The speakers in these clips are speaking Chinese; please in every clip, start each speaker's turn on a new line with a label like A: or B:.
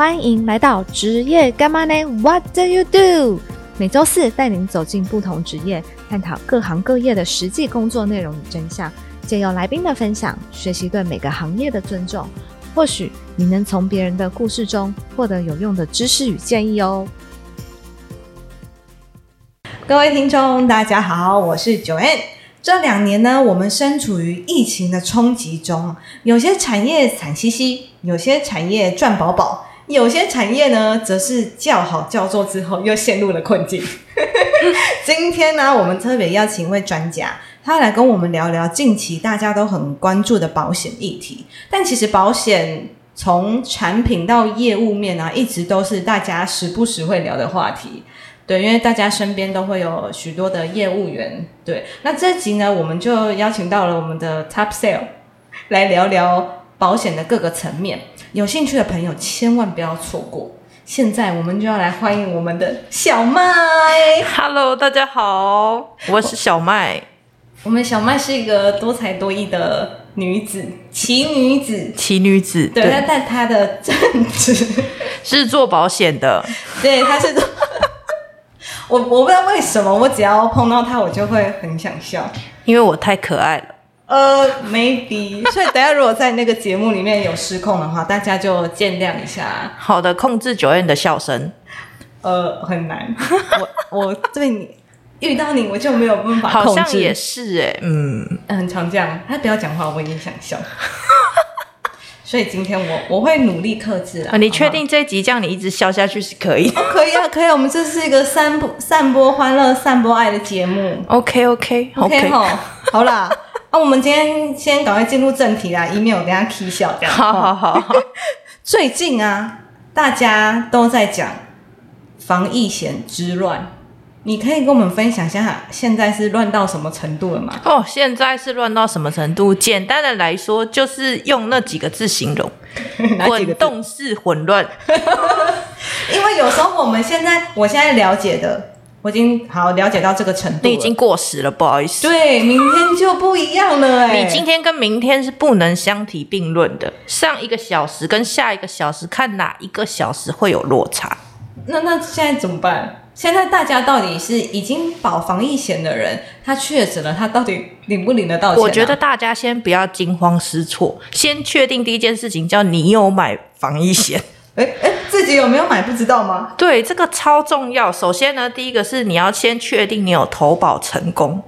A: 欢迎来到职业干嘛呢？What do you do？每周四带您走进不同职业，探讨各行各业的实际工作内容与真相，借由来宾的分享，学习对每个行业的尊重。或许你能从别人的故事中获得有用的知识与建议哦。
B: 各位听众，大家好，我是 Joanne。这两年呢，我们身处于疫情的冲击中，有些产业惨兮兮，有些产业赚饱饱，有些产业呢，则是叫好叫座之后又陷入了困境。今天呢，我们特别邀请一位专家，他来跟我们聊聊近期大家都很关注的保险议题。但其实保险从产品到业务面啊，一直都是大家时不时会聊的话题。对，因为大家身边都会有许多的业务员。对，那这集呢，我们就邀请到了我们的 Top Sale 来聊聊保险的各个层面。有兴趣的朋友千万不要错过。现在我们就要来欢迎我们的小麦。
C: Hello，大家好，我是小麦，
B: 我们小麦是一个多才多艺的女子，奇女子。
C: 奇女子，
B: 对，但但她的正职，
C: 是做保险的。
B: 对，她是做。我我不知道为什么，我只要碰到她，我就会很想笑。
C: 因为我太可爱了。
B: 呃，maybe，所以等下如果在那个节目里面有失控的话，大家就见谅一下。
C: 好的，控制九燕的笑声，
B: 呃，很难，我我对你遇到你我就没有办法
C: 好
B: 控制，
C: 像也是哎、嗯，
B: 嗯很常这样。他不要讲话，我已经想笑。所以今天我我会努力克制啦。
C: 啊你确定这一集这样你一直笑下去是可以
B: 哦，可以啊，可以啊。我们这是一个散播散播欢乐、散播爱的节目。
C: ？OK OK
B: OK 哈，好啦，那、我们今天先赶快进入正题啦，以免我等一下 k 笑这样。
C: 好好好好，
B: 最近啊，大家都在讲防疫险之乱，你可以跟我们分享一下现在是乱到什么程度了吗？
C: 哦，现在是乱到什么程度？简单的来说，就是用那几个字形容：滚动式混乱。
B: 因为有时候我们现在，我现在了解的，我已经好了解到这个程度，
C: 你已经过时了，不好意思。
B: 对，明天就不一样了哎、
C: 你今天跟明天是不能相提并论的，上一个小时跟下一个小时，看哪一个小时会有落差。
B: 那那现在怎么办？现在大家到底是已经保防疫险的人，他确诊了，他到底领不领得到钱、啊？
C: 我觉得大家先不要惊慌失措，先确定第一件事情叫你有买防疫险。
B: 哎哎，自己有没有买不知道吗？
C: 对，这个超重要。首先呢，第一个是你要先确定你有投保成功。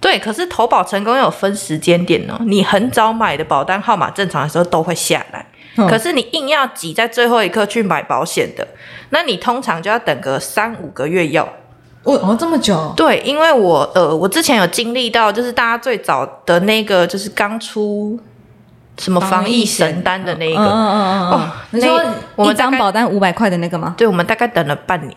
C: 对，可是投保成功要有分时间点哦。你很早买的保单号码，正常的时候都会下来。
B: 嗯
C: 可是你硬要挤在最后一刻去买保险的，那你通常就要等个三五个月要。
B: 我哦这么久，
C: 对，因为我呃，我之前有经历到，就是大家最早的那个，就是刚出什么防疫神单的那一个，
B: 嗯嗯嗯嗯嗯
C: 哦，
B: 你说
C: 那我们
B: 一张保单五百块的那个吗？
C: 对，我们大概等了半年，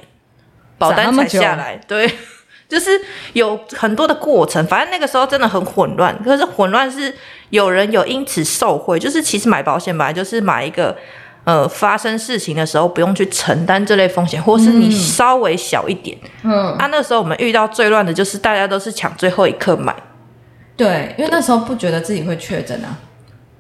C: 保单才下来。对，就是有很多的过程，反正那个时候真的很混乱。可是混乱是有人有因此受贿，就是其实买保险本来就是买一个。呃，发生事情的时候不用去承担这类风险，或是你稍微小一点。
B: 嗯，
C: 啊，那时候我们遇到最乱的就是大家都是抢最后一刻买，
B: 对，因为那时候不觉得自己会确诊啊。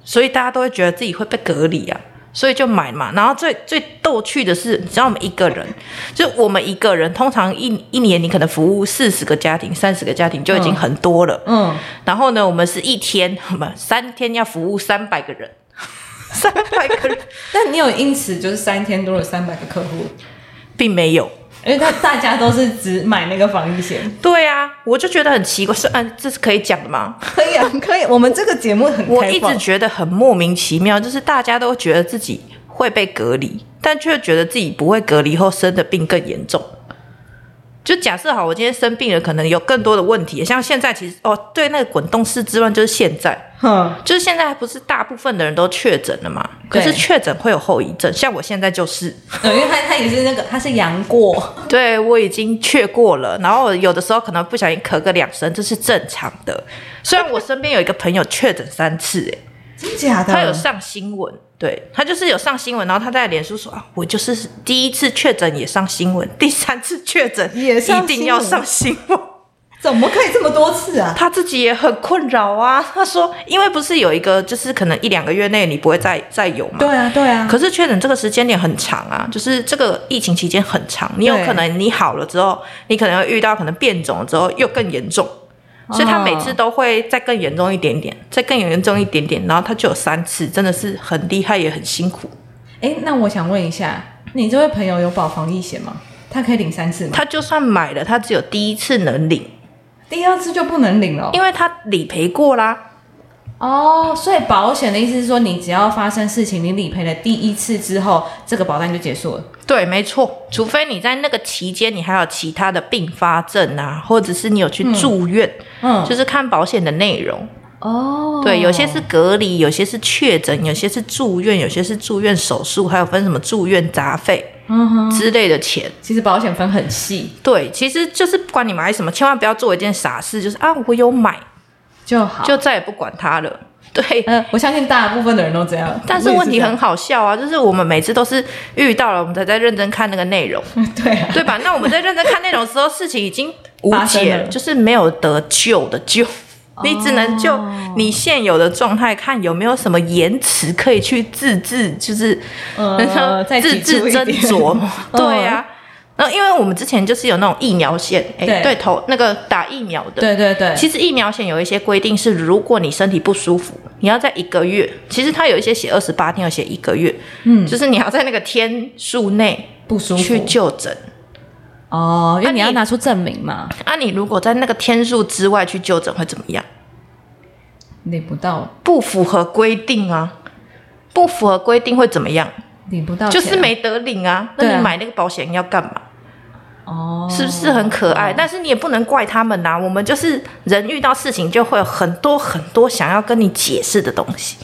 C: 所以大家都会觉得自己会被隔离啊，所以就买嘛。然后最最逗趣的是，你知道我们一个人，就我们一个人，通常一一年你可能服务四十个家庭、三十个家庭就已经很多了。
B: 嗯，
C: 然后呢，我们是一天，我们三天要服务三百个人，三百个人，
B: 但你有因此就是三天多了三百个客户，
C: 并没有。
B: 因为他大家都是只买那个防疫险。
C: 对啊，我就觉得很奇怪，是嗯，这是可以讲的吗？
B: 可以啊，可以。我们这个节目很
C: 我一直觉得很莫名其妙，就是大家都觉得自己会被隔离，但却觉得自己不会隔离后生的病更严重。就假设好，我今天生病了，可能有更多的问题。像现在其实哦，对，那个滚动式之乱就是现在，
B: 哼，
C: 就是现在不是大部分的人都确诊了嘛？可是确诊会有后遗症，像我现在就是，
B: 对因为他他也是那个他是阳过，
C: 对我已经确过了，然后有的时候可能不小心咳个两声，这是正常的。虽然我身边有一个朋友确诊三次、欸，
B: 真假的？
C: 他有上新闻，对他就是有上新闻，然后他在脸书说啊，我就是第一次确诊也上新闻，第三次确诊
B: 也上
C: 一定要上新闻。
B: 怎么可以这么多次啊？
C: 他自己也很困扰啊。他说，因为不是有一个，就是可能一两个月内你不会再再有嘛。
B: 对啊，对啊。
C: 可是确诊这个时间点很长啊，就是这个疫情期间很长，你有可能你好了之后，你可能会遇到可能变种了之后又更严重，所以他每次都会再更严重一点点，再更严重一点点，然后他就有三次，真的是很厉害也很辛苦。
B: 哎，那我想问一下，你这位朋友有保防疫险吗？他可以领三次吗？
C: 他就算买了，他只有第一次能领，
B: 第二次就不能领了哦。
C: 因为他理赔过啦。
B: 哦，所以保险的意思是说，你只要发生事情，你理赔了第一次之后，这个保单就结束了。
C: 对，没错，除非你在那个期间你还有其他的并发症啊，或者是你有去住院，
B: 嗯，
C: 就是看保险的内容。
B: 哦，
C: 对，有些是隔离，有些是确诊，有些是住院，有些是住院手术，还有分什么住院杂费之类的钱。
B: 其实保险分很细
C: 对，其实就是不管你买什么，千万不要做一件傻事，就是啊，我有买，
B: 就好。
C: 就再也不管他了。对，
B: 嗯，我相信大部分的人都这样。
C: 但是问题很好笑啊，就是我们每次都是遇到了，我们才在认真看那个内容，
B: 对啊，
C: 对吧？那我们在认真看内容的时候，事情已经无解 了，就是没有得救的救。你只能就你现有的状态，看有没有什么延迟可以去自治，就是
B: 呃，再
C: 自
B: 挤出
C: 制斟酌。对
B: 呀
C: 啊，然后因为我们之前就是有那种疫苗险，哎，
B: 对
C: 对头那个打疫苗的，
B: 对对对，
C: 其实疫苗险有一些规定是，如果你身体不舒服，你要在一个月，其实它有一些写二十八天，有写一个月，
B: 嗯，
C: 就是你要在那个天数内
B: 不舒服
C: 去就诊。
B: 哦，因为你要拿出证明嘛，
C: 啊，你如果在那个天数之外去就诊会怎么样？
B: 领不到，
C: 不符合规定啊，不符合规定会怎么样？
B: 领不到啊，
C: 就是没得领啊。那你买那个保险要干嘛？
B: 哦，
C: 是不是很可爱？但是你也不能怪他们呐、我们就是人遇到事情就会有很多很多想要跟你解释的东西。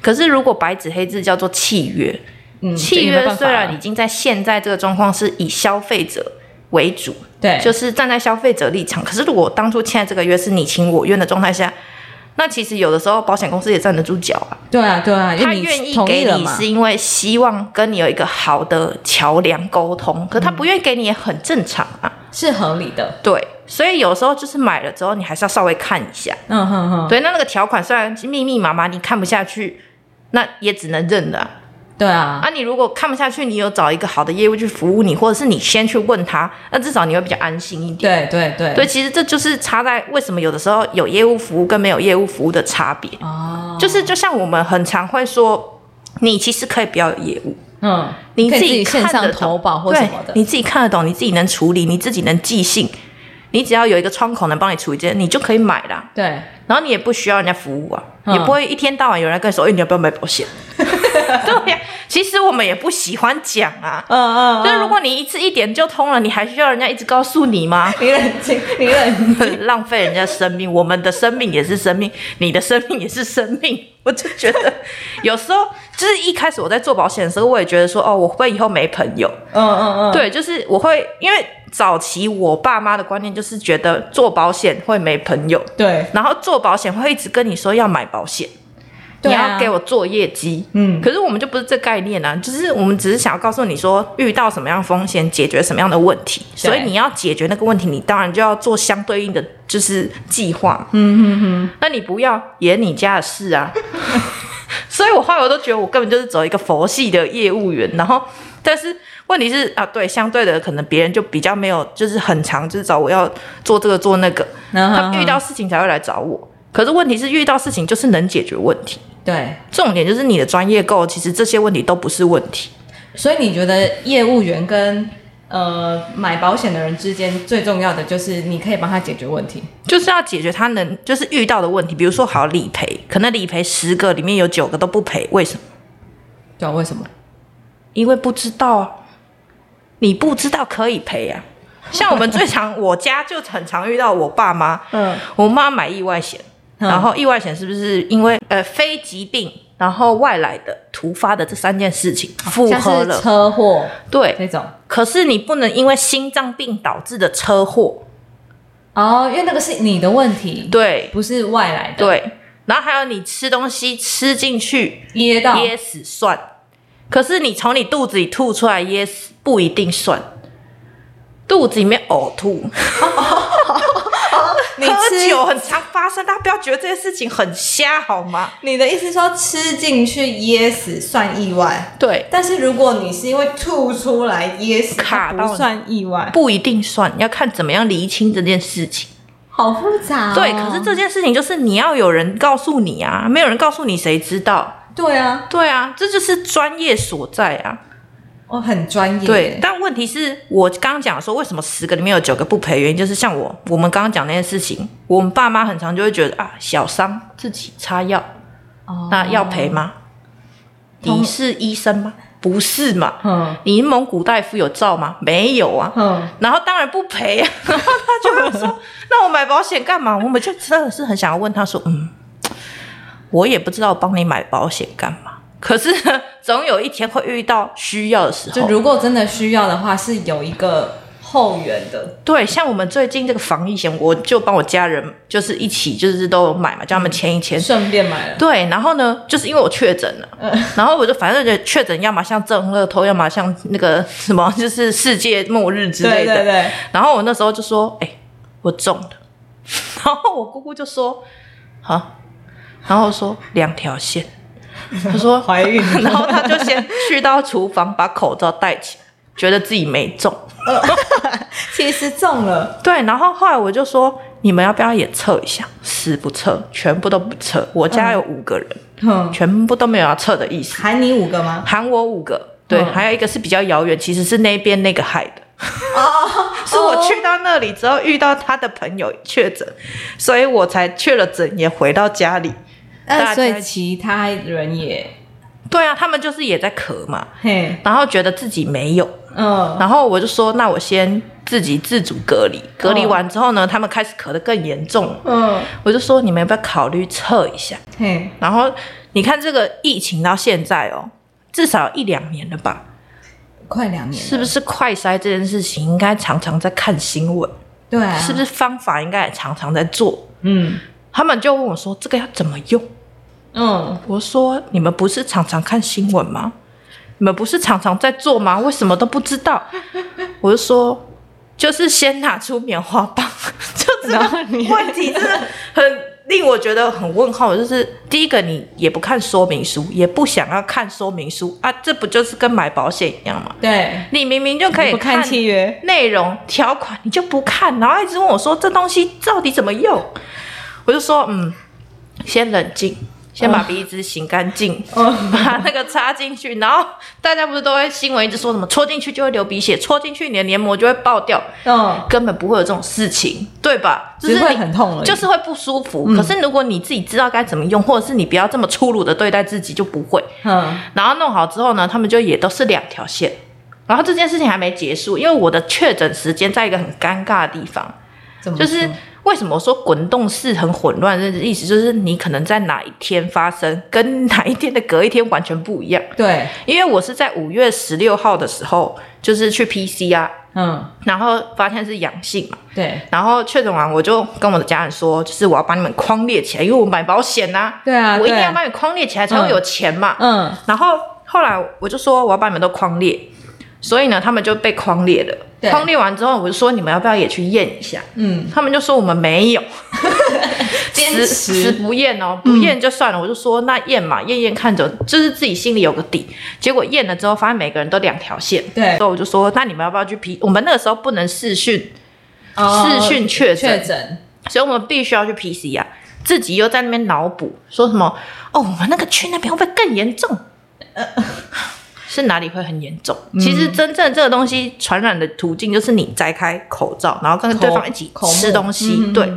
C: 可是如果白纸黑字叫做契约，
B: 嗯
C: 契约虽然已经在现在这个状况是以消费者为主，
B: 对，
C: 就是站在消费者立场。可是如果当初签的这个约是你情我愿的状态下，那其实有的时候保险公司也站得住脚啊。
B: 对啊对啊，
C: 他愿意给你是因为希望跟你有一个好的桥梁沟通，可他不愿意给你也很正常啊。
B: 是合理的，
C: 对，所以有时候就是买了之后，你还是要稍微看一下。
B: 嗯哼哼，
C: 对，那那个条款虽然密密麻麻，你看不下去，那也只能认了啊。
B: 对啊，
C: 啊，你如果看不下去，你有找一个好的业务去服务你，或者是你先去问他，那至少你会比较安心一点。
B: 对对对。
C: 对，其实这就是差在为什么有的时候有业务服务跟没有业务服务的差别。
B: 哦，
C: 就是就像我们很常会说，你其实可以不要有业务，
B: 嗯，
C: 你自
B: 己线上
C: 看得懂。
B: 投保或
C: 对
B: 什么的，
C: 你自己看得懂，你自己能处理，你自己能记性，你只要有一个窗口能帮你处理这些，你就可以买啦。
B: 对，
C: 然后你也不需要人家服务啊，
B: 嗯
C: 也不会一天到晚有人来跟你说，哎、你要不要买保险？对呀、其实我们也不喜欢讲啊。
B: 嗯嗯
C: 就是如果你一次一点就通了，你还需要人家一直告诉你吗？
B: 你冷静，你冷静，
C: 浪费人家生命，我们的生命也是生命，你的生命也是生命。我就觉得有时候就是一开始我在做保险的时候，我也觉得说，哦，我会以后没朋友？
B: 嗯嗯嗯，
C: 对，就是我会因为早期我爸妈的观念就是觉得做保险会没朋友，
B: 对
C: 然后做保险会一直跟你说要买保险，你要给我做业绩。
B: 嗯，
C: 可是我们就不是这概念啊，就是我们只是想要告诉你说，遇到什么样风险，解决什么样的问题。所以你要解决那个问题，你当然就要做相对应的就是计划。
B: 嗯哼哼，
C: 那你不要演你家的事啊。所以我后来我都觉得我根本就是走一个佛系的业务员，然后但是问题是啊，对，相对的可能别人就比较没有，就是很长，就是找我要做这个做那个，他遇到事情才会来找我。可是问题是遇到事情就是能解决问题，
B: 对，
C: 重点就是你的专业够，其实这些问题都不是问题。
B: 所以你觉得业务员跟呃买保险的人之间最重要的就是你可以帮他解决问题，
C: 就是要解决他能就是遇到的问题，比如说好理赔，可能理赔十个里面有九个都不赔，为什么？
B: 对啊，为什么？
C: 因为不知道啊，你不知道可以赔啊。像我们最常，我家就很常遇到我爸妈，
B: 嗯，
C: 我妈买意外险，
B: 嗯
C: 然后意外险是不是因为呃非疾病，然后外来的突发的这三件事情符
B: 像是
C: 合了，
B: 车祸
C: 对。
B: 那种。
C: 可是你不能因为心脏病导致的车祸，
B: 哦，因为那个是你的问题，
C: 对
B: 不是外来的，，
C: 对。然后还有你吃东西吃进去
B: 噎到，
C: 噎死算，可是你从你肚子里吐出来噎死不一定算，肚子里面呕吐，
B: 你
C: 喝
B: 吃
C: 酒很常发生，大家不要觉得这件事情很瞎好吗？
B: 你的意思说吃进去噎死算意外，
C: 对，
B: 但是如果你是因为吐出来噎死，它
C: 卡到
B: 不算意外，
C: 不一定算，要看怎么样厘清这件事情。
B: 好复杂、哦。
C: 对，可是这件事情就是你要有人告诉你啊，没有人告诉你谁知道？
B: 对啊，
C: 对啊，这就是专业所在啊。
B: 哦很专业。
C: 对，，但问题是我刚刚讲说，为什么十个里面有九个不赔？原因就是像我，我们刚刚讲那件事情，我们爸妈很常就会觉得啊，小伤自己擦药，
B: 哦
C: 那要赔吗？
B: 通
C: 你是医生吗？不是嘛？
B: 嗯
C: 你蒙古大夫有照吗？没有啊。
B: 嗯，
C: 然后当然不赔啊，然后他就会说：“ 那我买保险干嘛？”我们就真的是很想要问他说：“嗯，我也不知道帮你买保险干嘛。可是呢 总有一天会遇到需要的时候。
B: 就如果真的需要的话，是有一个后援的。
C: 对，像我们最近这个防疫险，我就帮我家人就是一起就是都有买嘛，叫他们签一签。
B: 顺便买了，
C: 对，然后呢，就是因为我确诊了，然后我就反正就确诊，要么像中乐透，要么像那个什么，就是世界末日之类的。
B: 对对对，
C: 然后我那时候就说：“哎、我中了。”然后我姑姑就说：“啊。”然后我说两条线。他说
B: 怀孕
C: 然后他就先去到厨房把口罩戴起来，觉得自己没中。
B: 其实中了，
C: 对，然后后来我就说：“你们要不要也测一下？”死不测，全部都不测。我家有五个人，
B: 嗯，
C: 全部都没有要测的意思，
B: 喊你五个吗？
C: 喊我五个。对，
B: 嗯
C: 还有一个是比较遥远，其实是那边那个害的。
B: 哦，
C: 是我去到那里之后遇到他的朋友确诊，所以我才确了诊，也回到家里。
B: 那所以其他人也，
C: 对啊，他们就是也在咳嘛，
B: 嘿，
C: 然后觉得自己没有，
B: 嗯，
C: 然后我就说，那我先自己自主隔离，隔离完之后呢，他们开始咳得更严重，
B: 嗯，
C: 我就说你们要不要考虑测一下？
B: 嘿，
C: 然后你看这个疫情到现在哦，至少一两年了吧？
B: 快两年，
C: 是不是快筛这件事情应该常常在看新闻？
B: 对啊，
C: 是不是方法应该也常常在做？
B: 嗯
C: 他们就问我说：“这个要怎么用
B: 嗯，？”
C: 我说：“你们不是常常看新闻吗？你们不是常常在做吗？为什么都不知道？” 我就说：“就是先拿出棉花棒，就这
B: 然后你
C: 个问题真的很令我觉得很问号。就是第一个，你也不看说明书，也不想要看说明书啊，这不就是跟买保险一样吗？
B: 对，
C: 你明明就可以
B: 不看契约，
C: 内容条款你就不看，然后一直问我说这东西到底怎么用，我就说嗯，先冷静，先把鼻子擤干净，
B: 嗯
C: 把那个插进去，然后大家不是都会新闻一直说什么戳进去就会流鼻血，戳进去你的黏膜就会爆掉，
B: 嗯，
C: 根本不会有这种事情，对吧？就是你
B: 很痛而已，
C: 就是会不舒服。
B: 嗯
C: 可是如果你自己知道该怎么用，或者是你不要这么粗鲁的对待自己，就不会。
B: 嗯
C: 然后弄好之后呢，他们就也都是两条线。然后这件事情还没结束，因为我的确诊时间在一个很尴尬的地方，就是
B: 说
C: 为什么我说滚动式很混乱的意思，就是你可能在哪一天发生，跟哪一天的隔一天完全不一样。
B: 对，
C: 因为我是在五月十六号的时候，就是去 PCR，
B: 嗯。
C: 然后发现是阳性嘛，
B: 对。
C: 然后确诊完我就跟我的家人说，就是我要把你们框列起来，因为我买保险呐、
B: 对啊，
C: 我一定要把你框列起来才会有钱嘛。
B: 嗯。
C: 然后后来我就说我要把你们都框列，所以呢，他们就被框列了。框列完之后，我就说你们要不要也去验一下？
B: 嗯，
C: 他们就说我们没有，
B: 坚持，
C: 不验哦，不验就算了。我就说那验嘛，验验看着，就是自己心里有个底。结果验了之后，发现每个人都两条线，
B: 对
C: 所以我就说那你们要不要去 P？我们那个时候不能视讯，
B: 哦
C: 视讯确诊
B: 确诊，
C: 所以我们必须要去 PCR。自己又在那边脑补说什么哦，我们那个去那边会不会更严重？是哪里会很严重？其实真正这个东西传染的途径就是你摘开口罩，然后跟对方一起吃东西。
B: 嗯
C: 对，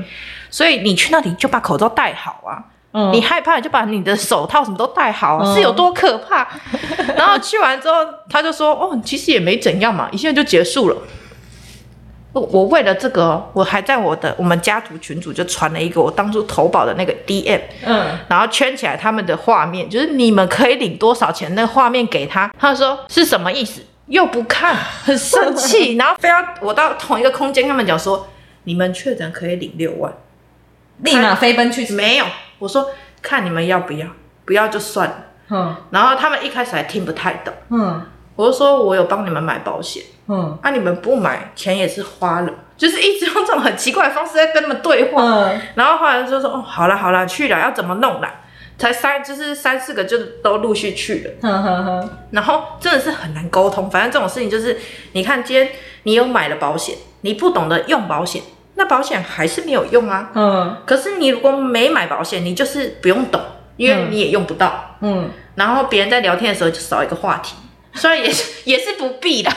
C: 所以你去那里就把口罩戴好啊。
B: 嗯
C: 你害怕就把你的手套什么都戴好是有多可怕？然后去完之后，他就说：“哦，其实也没怎样嘛，一下就结束了。”我我为了这个哦，我还在我的我们家族群组就传了一个我当初投保的那个 DM，
B: 嗯
C: 然后圈起来他们的画面，就是你们可以领多少钱那个画面给他，他说是什么意思？又不看，很生气，然后非要我到同一个空间跟他们讲说，你们确诊可以领六万，
B: 立马飞奔去，
C: 没有，我说看你们要不要，不要就算了。
B: 嗯
C: 然后他们一开始还听不太懂，
B: 嗯
C: 我就说我有帮你们买保险，
B: 嗯，
C: 啊你们不买钱也是花了，就是一直用这种很奇怪的方式在跟他们对话。
B: 嗯，
C: 然后后来就说哦，好了好了，去了，要怎么弄啦？才三就是三四个就都陆续去了，
B: 呵呵呵，
C: 然后真的是很难沟通。反正这种事情就是，你看今天你有买了保险，你不懂得用保险，那保险还是没有用啊。
B: 嗯
C: 可是你如果没买保险，你就是不用懂，因为
B: 嗯
C: 你也用不到。
B: 嗯，
C: 然后别人在聊天的时候就少一个话题，虽然也是也是不必的，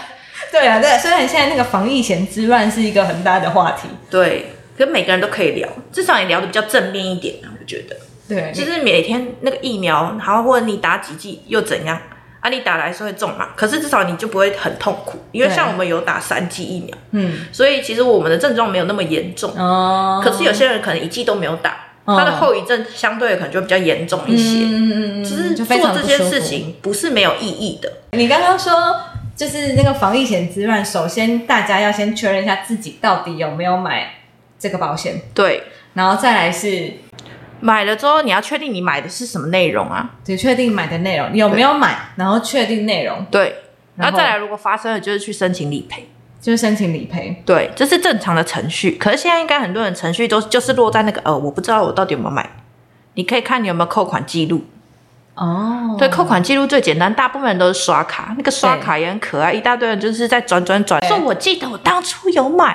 B: 对啊，对，虽然现在那个防疫险之乱是一个很大的话题，
C: 对，可每个人都可以聊，至少也聊得比较正面一点啊，我觉得。
B: 对，
C: 就是每天那个疫苗，然后或者你打几剂又怎样？啊，你打来是会中嘛，可是至少你就不会很痛苦，因为像我们有打三剂疫苗，
B: 嗯
C: 所以其实我们的症状没有那么严重。
B: 哦，
C: 可是有些人可能一剂都没有打，
B: 哦
C: 他的后遗症相对可能就比较严重一些。
B: 嗯嗯嗯，
C: 只是做这件
B: 常不舒服
C: 事情不是没有意义的，
B: 你刚刚说就是那个防疫险之乱，首先大家要先确认一下自己到底有没有买这个保险，
C: 对。
B: 然后再来是
C: 买了之后，你要确定你买的是什么内容啊？
B: 只确定买的内容，你有没有买，然后确定内容，
C: 对，
B: 然后
C: 再来，如果发生了，就是去申请理赔。
B: 就是申请理赔。
C: 对，这是正常的程序。可是现在应该很多人程序都就是落在那个呃，我不知道我到底有没有买。你可以看你有没有扣款记录。
B: 哦，
C: 对，扣款记录最简单，大部分人都是刷卡，那个刷卡也很可爱，一大堆人就是在转转转，
B: 对
C: 说我记得我当初有买，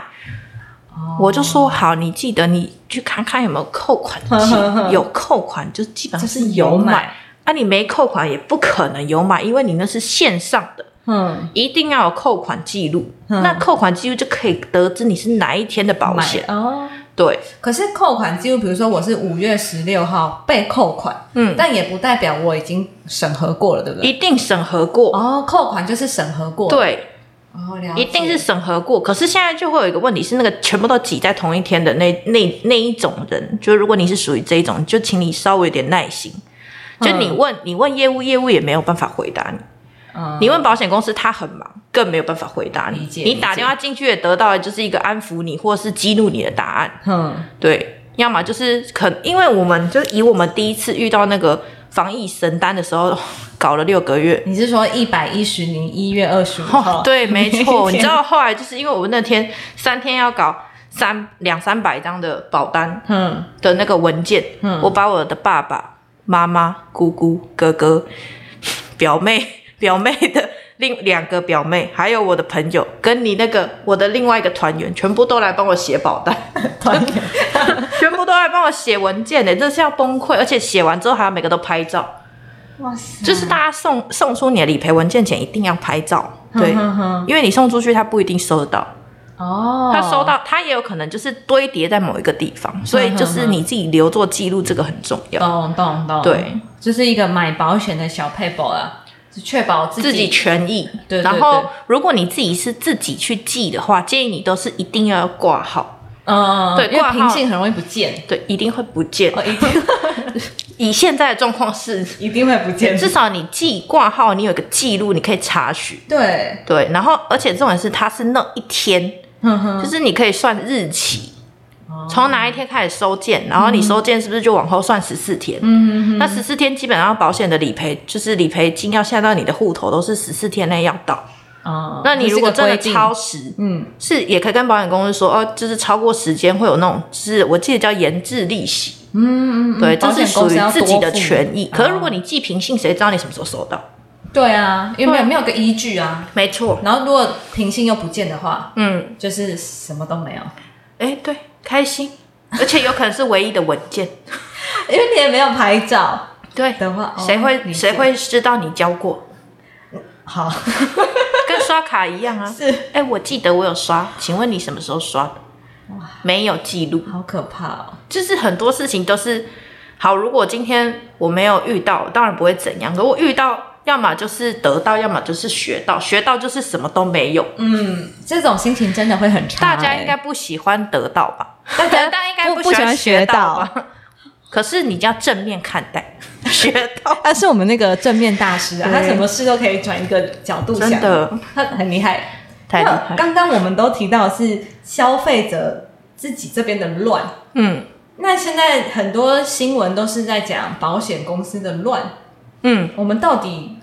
B: 哦
C: 我就说好，你记得你去看看有没有扣款记录，有扣款就基本上
B: 是是
C: 有买
B: 有买。
C: 啊，你没扣款也不可能有买，因为你那是线上的，
B: 嗯，
C: 一定要有扣款记录。
B: 嗯
C: 那扣款记录就可以得知你是哪一天的保险。
B: 哦。
C: 对，
B: 可是扣款记录，比如说我是五月十六号被扣款，
C: 嗯，
B: 但也不代表我已经审核过了，对不对？
C: 一定审核过。
B: 哦，扣款就是审核过，，
C: 对，
B: 哦，
C: 一定是审核过。可是现在就会有一个问题是，那个全部都挤在同一天的那那那一种人，就如果你是属于这一种，就请你稍微有点耐心。就你问、你问业务，业务也没有办法回答你；
B: 嗯
C: 你问保险公司，他很忙，更没有办法回答你你打电话进去也得到的就是一个安抚你或是激怒你的答案。
B: 嗯
C: 对，要么就是可，因为我们就以我们第一次遇到那个防疫神单的时候，搞了六个月。
B: 你是说一百一十年一月二十五号？
C: 哦，对，没错。你知道后来就是因为我们那天三天要搞三两三百张的保单
B: 嗯
C: 的那个文件，
B: 嗯
C: 我把我的爸爸妈妈、姑姑、哥哥、表妹、表妹的另两个表妹，还有我的朋友，跟你那个我的另外一个团员，全部都来帮我写保单，
B: 团员。
C: 全部都来帮我写文件的，这是要崩溃。而且写完之后还要每个都拍照，
B: 哇塞，
C: 就是大家送送出你的理赔文件前一定要拍照，对，因为你送出去他不一定收得到。
B: 哦，
C: 他收到，他也有可能就是堆叠在某一个地方，所以就是你自己留作记录，这个很重要。
B: 懂懂懂，
C: 对，
B: 就是一个买保险的小 paper 啊，是确保自己
C: 权益。
B: 对对
C: 然后，如果你自己是自己去记的话，建议你都是一定要挂号，
B: 嗯，
C: 对挂号
B: 平信很容易不见，
C: 对，一定会不见。
B: 哦，一定
C: 以现在的状况是，
B: 一定会不见，
C: 至少你记挂号，你有一个记录，你可以查询。
B: 对，
C: 对，然后而且重点是，它是那一天，就是你可以算日期，
B: 哦
C: 从哪一天开始收件，然后你收件是不是就往后算十四天？
B: 嗯
C: 那十四天基本上保险的理赔，就是理赔金要下到你的户头，都是十四天内要到。
B: 哦，
C: 那你如果真的超时，
B: 嗯，
C: 是也可以跟保险公司说，哦，就是超过时间会有那种，就是我记得叫延滞利息，
B: 嗯嗯嗯，
C: 对，这是属于自己的权益。可是如果
B: 哦
C: 你寄平信，谁知道你什么时候收到？
B: 对啊，因为没有
C: 对
B: 没有个依据啊，
C: 没错，
B: 然后如果平信又不见的话，
C: 嗯，
B: 就是什么都没有，
C: 哎，对，开心，而且有可能是唯一的文件。
B: 因为你也没有拍照
C: 对，
B: 的话，哦
C: 谁会谁会知道你交过？
B: 好？
C: 跟刷卡一样啊。
B: 是
C: 哎，我记得我有刷，请问你什么时候刷的？没有记录。
B: 好可怕哦，
C: 就是很多事情都是好。如果今天我没有遇到，当然不会怎样。如果遇到，要么就是得到，要么就是学到。学到就是什么都没有。
B: 嗯，这种心情真的会很差欸，
C: 大家应该不喜欢得到吧？
B: 大家
C: 大家应该
B: 不
C: 喜欢
B: 喜欢学
C: 到吧？可是你要正面看待，学到
B: 他是我们那个正面大师啊，他什么事都可以转一个角度想，
C: 真的
B: 他很厉害。
C: 太厉害。
B: 刚刚我们都提到是消费者自己这边的乱，
C: 嗯
B: 那现在很多新闻都是在讲保险公司的乱，
C: 嗯，
B: 我们到底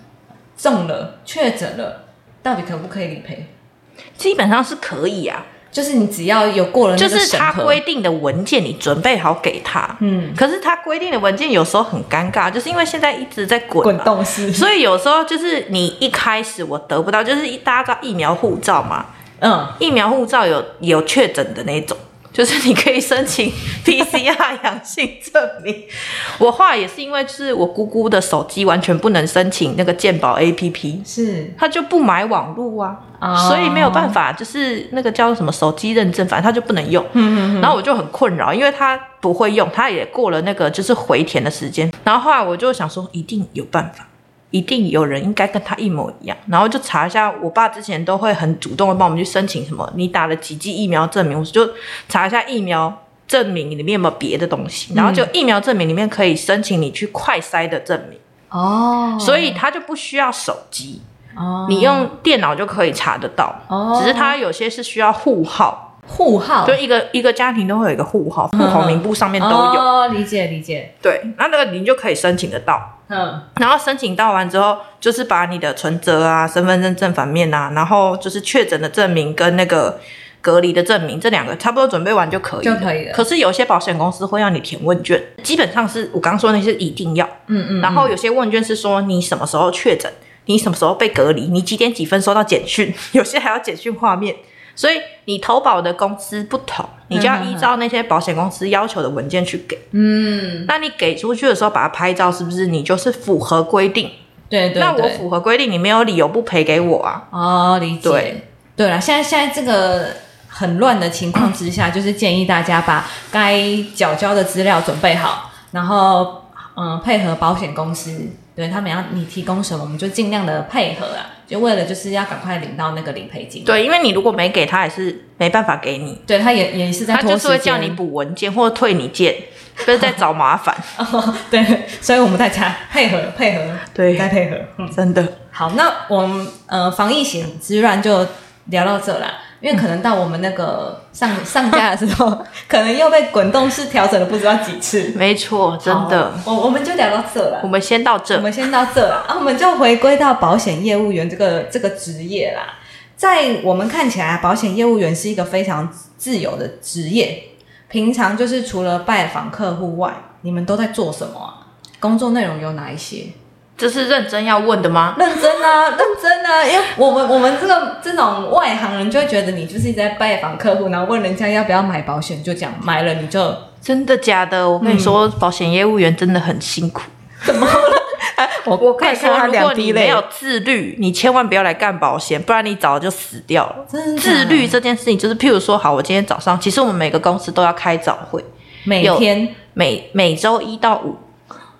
B: 中了确诊了，到底可不可以理赔？
C: 基本上是可以啊。
B: 就是你只要有过了那
C: 就是他
B: 核，
C: 规定的文件，你准备好给他。
B: 嗯，
C: 可是他规定的文件有时候很尴尬，就是因为现在一直在滚
B: 滚
C: 嘛
B: 动式，
C: 所以有时候就是你一开始我得不到，就是大家知道疫苗护照嘛，
B: 嗯，
C: 疫苗护照有有确诊的那种，就是你可以申请 PCR 阳性证明。我后来也是因为就是我姑姑的手机完全不能申请那个健保 APP，
B: 是
C: 他就不买网路啊，
B: 哦
C: 所以没有办法，就是那个叫什么手机认证，反正他就不能用。
B: 嗯
C: 然后我就很困扰，因为他不会用，他也过了那个就是回填的时间。然后后来我就想说，一定有办法，一定有人应该跟他一模一样。然后就查一下，我爸之前都会很主动的帮我们去申请什么，你打了几剂疫苗证明，我就查一下疫苗。证明里面有没有别的东西，然后就疫苗证明里面可以申请你去快筛的证明，
B: 哦，
C: 所以他就不需要手机，
B: 哦
C: 你用电脑就可以查得到。
B: 哦
C: 只是它有些是需要户号，
B: 户号
C: 就一个一个家庭都会有一个户号，户口名簿上面都有。
B: 哦，理解理解，
C: 对，那那个您就可以申请得到。
B: 嗯
C: 然后申请到完之后，就是把你的存折啊、身份证正反面啊，然后就是确诊的证明跟那个隔离的证明这两个差不多准备完就可以。
B: 就可以了
C: 可是有些保险公司会要你填问卷，基本上是我刚刚说那些一定要。
B: 嗯嗯，
C: 然后有些问卷是说你什么时候确诊，你什么时候被隔离，你几点几分收到简讯，有些还要简讯画面。所以你投保的公司不同，你就要依照那些保险公司要求的文件去给。
B: 嗯，
C: 那你给出去的时候把它拍照，是不是你就是符合规定？
B: 对对
C: 那我，符合规定，你没有理由不赔给我啊。
B: 哦，理解。
C: 对
B: 对了，现在现在这个很乱的情况之下，就是建议大家把该缴交的资料准备好，然后嗯配合保险公司，对他们要你提供什么，我们就尽量的配合啊，就为了就是要赶快领到那个理赔金。
C: 对，因为你如果没给他，也是没办法给你，
B: 对，他也也是在
C: 他就是会叫你补文件或者退你件，就是在找麻烦。
B: 哦，对，所以我们大家配合配合，
C: 对
B: 再配合。嗯，
C: 真的。
B: 好，那我们呃防疫险之乱就聊到这啦。因为可能到我们那个上上架的时候，可能又被滚动式调整了不知道几次。
C: 没错，真的。
B: 我我们就聊到这了
C: 我。们先到这
B: 我。们先到这了啊，我们就回归到保险业务员这个这个职业啦。在我们看起来，保险业务员是一个非常自由的职业。平常就是除了拜访客户外，你们都在做什么啊？工作内容有哪一些？
C: 这是认真要问的吗？
B: 认真啊，认真啊，因为我们我们这个这种外行人就会觉得你就是一直在拜访客户，然后问人家要不要买保险，就讲买了你就
C: 真的假的？我跟你说，保险业务员真的很辛苦。
B: 怎 么我
C: 我跟你说，
B: 他
C: 如果你没有自律，你千万不要来干保险，不然你早就死掉了。自律这件事情，就是譬如说，好，我今天早上，其实我们每个公司都要开早会，
B: 每天
C: 每每周一到五，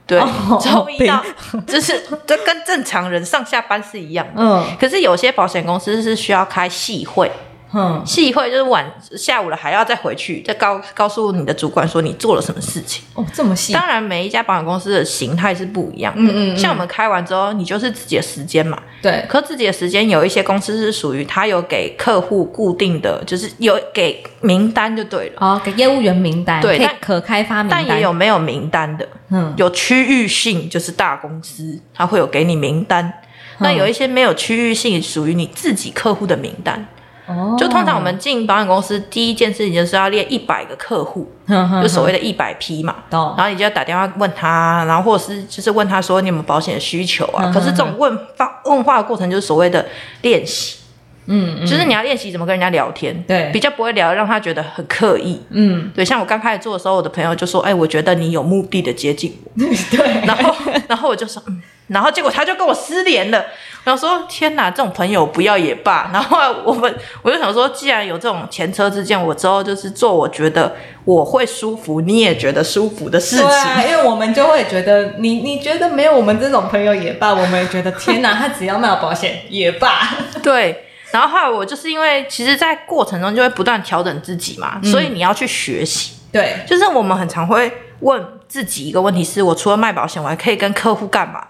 C: 对，
B: 哦
C: 周一到，就是这跟正常人上下班是一样的。
B: 嗯
C: 可是有些保险公司是需要开细会，
B: 嗯
C: 系会就是晚下午了还要再回去，再告告诉你的主管说你做了什么事情。
B: 哦这么细，
C: 当然，每一家保险公司的形态是不一样的。
B: 嗯嗯嗯
C: 像我们开完之后，你就是自己的时间嘛。
B: 对
C: 可自己的时间有一些公司是属于他有给客户固定的，就是有给名单就对了。
B: 哦给业务员名单，
C: 对但
B: 可开发名单，
C: 但也有没有名单的，
B: 嗯
C: 有区域性，就是大公司它会有给你名单。那有一些没有区域性，属于你自己客户的名单。
B: 哦
C: 就通常我们进保险公司，第一件事情就是要列一百个客户，
B: 就
C: 就所谓的一百批嘛。然后你就要打电话问他，然后或者是就是问他说你有没有保险的需求啊？
B: 嗯
C: 可是这种问发问话的过程就是所谓的练习，
B: 嗯嗯
C: 就是你要练习怎么跟人家聊天，
B: 对
C: 比较不会聊让他觉得很刻意。
B: 嗯
C: 对，像我刚开始做的时候，我的朋友就说：“哎，我觉得你有目的的接近我。
B: 对”
C: 然后，然后我就说：“嗯。”然后结果他就跟我失联了。然后说：“天哪，这种朋友不要也罢。”然后我们我就想说，既然有这种前车之鉴，我之后就是做我觉得我会舒服，你也觉得舒服的事情。
B: 对啊，因为我们就会觉得你你觉得没有我们这种朋友也罢，我们也觉得天哪，他只要卖保险也罢，
C: 对，然后后来我就是因为其实，在过程中就会不断调整自己嘛，所以你要去学习。
B: 对，
C: 就是我们很常会问自己一个问题是：我除了卖保险，我还可以跟客户干嘛？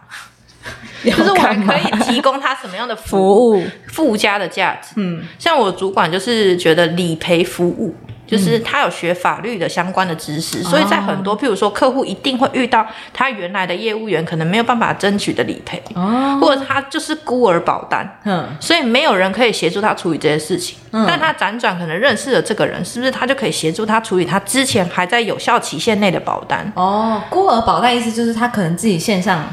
C: 就是我还可以提供他什么样的服务，附加的价值。
B: 嗯，
C: 像我主管就是觉得理赔服务就是他有学法律的相关的知识，所以在很多譬如说客户一定会遇到他原来的业务员可能没有办法争取的理赔，
B: 哦，
C: 或者他就是孤儿保单，
B: 嗯，
C: 所以没有人可以协助他处理这些事情。但他辗转可能认识了这个人，是不是他就可以协助他处理他之前还在有效期限内的保单？
B: 哦，孤儿保单意思就是他可能自己线上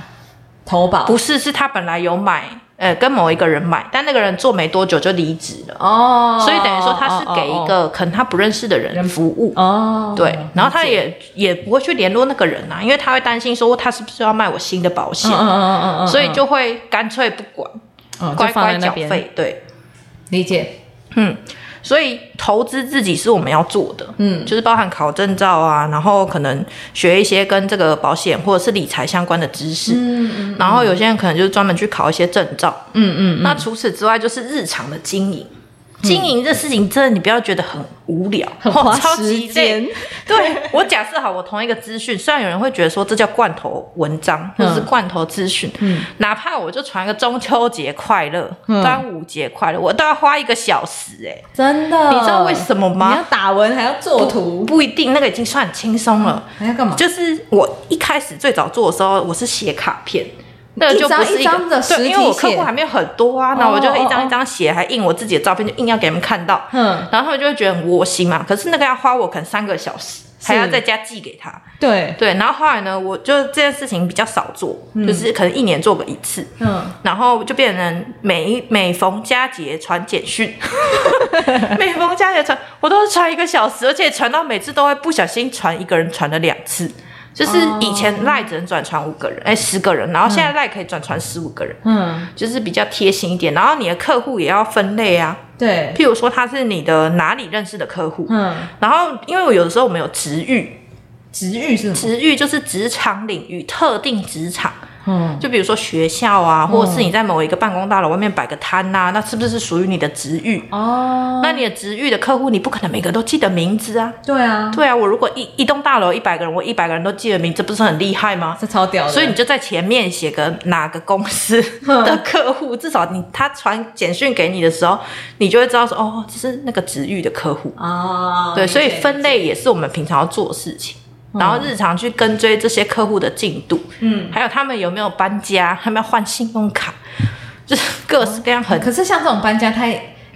B: 投保，
C: 不是，是他本来有买，呃，跟某一个人买，但那个人做没多久就离职了，
B: 哦，
C: 所以等于说他是给一个可能他不认识的人服务。
B: 哦，
C: 对，然后他也也不会去联络那个人啊，因为他会担心说他是不是要卖我新的保险，
B: 嗯嗯嗯嗯嗯，
C: 所以就会干脆不管，乖乖缴费。对，
B: 理解，
C: 嗯，所以投资自己是我们要做的，
B: 嗯
C: 就是包含考证照啊，然后可能学一些跟这个保险或者是理财相关的知识，
B: 嗯嗯
C: 然后有些人可能就是专门去考一些证照。
B: 嗯嗯，
C: 那除此之外，就是日常的经营。经营这事情真的，你不要觉得很无聊，
B: 很 花时间。
C: 对我假设好，我同一个资讯，虽然有人会觉得说这叫罐头文章或者是罐头资讯，
B: 嗯
C: 哪怕我就传个中秋节快乐、
B: 嗯
C: 端午节快乐，我都要花一个小时哎、
B: 真的，
C: 你知道为什么
B: 你
C: 吗
B: 要？打文还要做图，
C: 不一定，那个已经算很轻松了。
B: 还要干嘛？
C: 就是我一开始最早做的时候，我是写卡片，那个就不是
B: 一张的实
C: 对，
B: 体
C: 因为我客
B: 写
C: 户还没有很多啊，那
B: 哦
C: 我就一张一张写，还印我自己的照片，就硬要给他们看到，
B: 嗯，
C: 然后他们就会觉得很窝心嘛。可是那个要花我可能三个小时，还要在家寄给他。
B: 对，
C: 对，然后后来呢，我就这件事情比较少做，就是可能一年做个一次。
B: 嗯，
C: 然后就变成每每逢佳节传简讯，每逢佳节传，我都是传一个小时，而且传到每次都会不小心传一个人传了两次。就是以前赖只能转传五个人，哎、十个人，然后现在赖可以转传十五个人，
B: 嗯，
C: 就是比较贴心一点。然后你的客户也要分类啊，
B: 对，
C: 譬如说他是你的哪里认识的客户，
B: 嗯，
C: 然后因为我有的时候我们有职域，
B: 职域是什么？
C: 职域就是职场领域，特定职场。
B: 嗯，
C: 就比如说学校啊，或者是你在某一个办公大楼外面摆个摊呐、那是不是是属于你的职域？
B: 哦，
C: 那你的职域的客户，你不可能每个都记得名字啊。
B: 对啊，
C: 对啊，我如果一一栋大楼一百个人，我一百个人都记得名字，不是很厉害吗？
B: 这超屌的，
C: 所以你就在前面写个哪个公司 的客户，至少你他传简讯给你的时候，你就会知道说，哦，这是那个职域的客户。
B: 啊，
C: 对，所以分类也是我们平常要做的事情。然后日常去跟追这些客户的进度，
B: 嗯，
C: 还有他们有没有搬家，他们要换信用卡，就是各式各样很，
B: 可是像这种搬家，他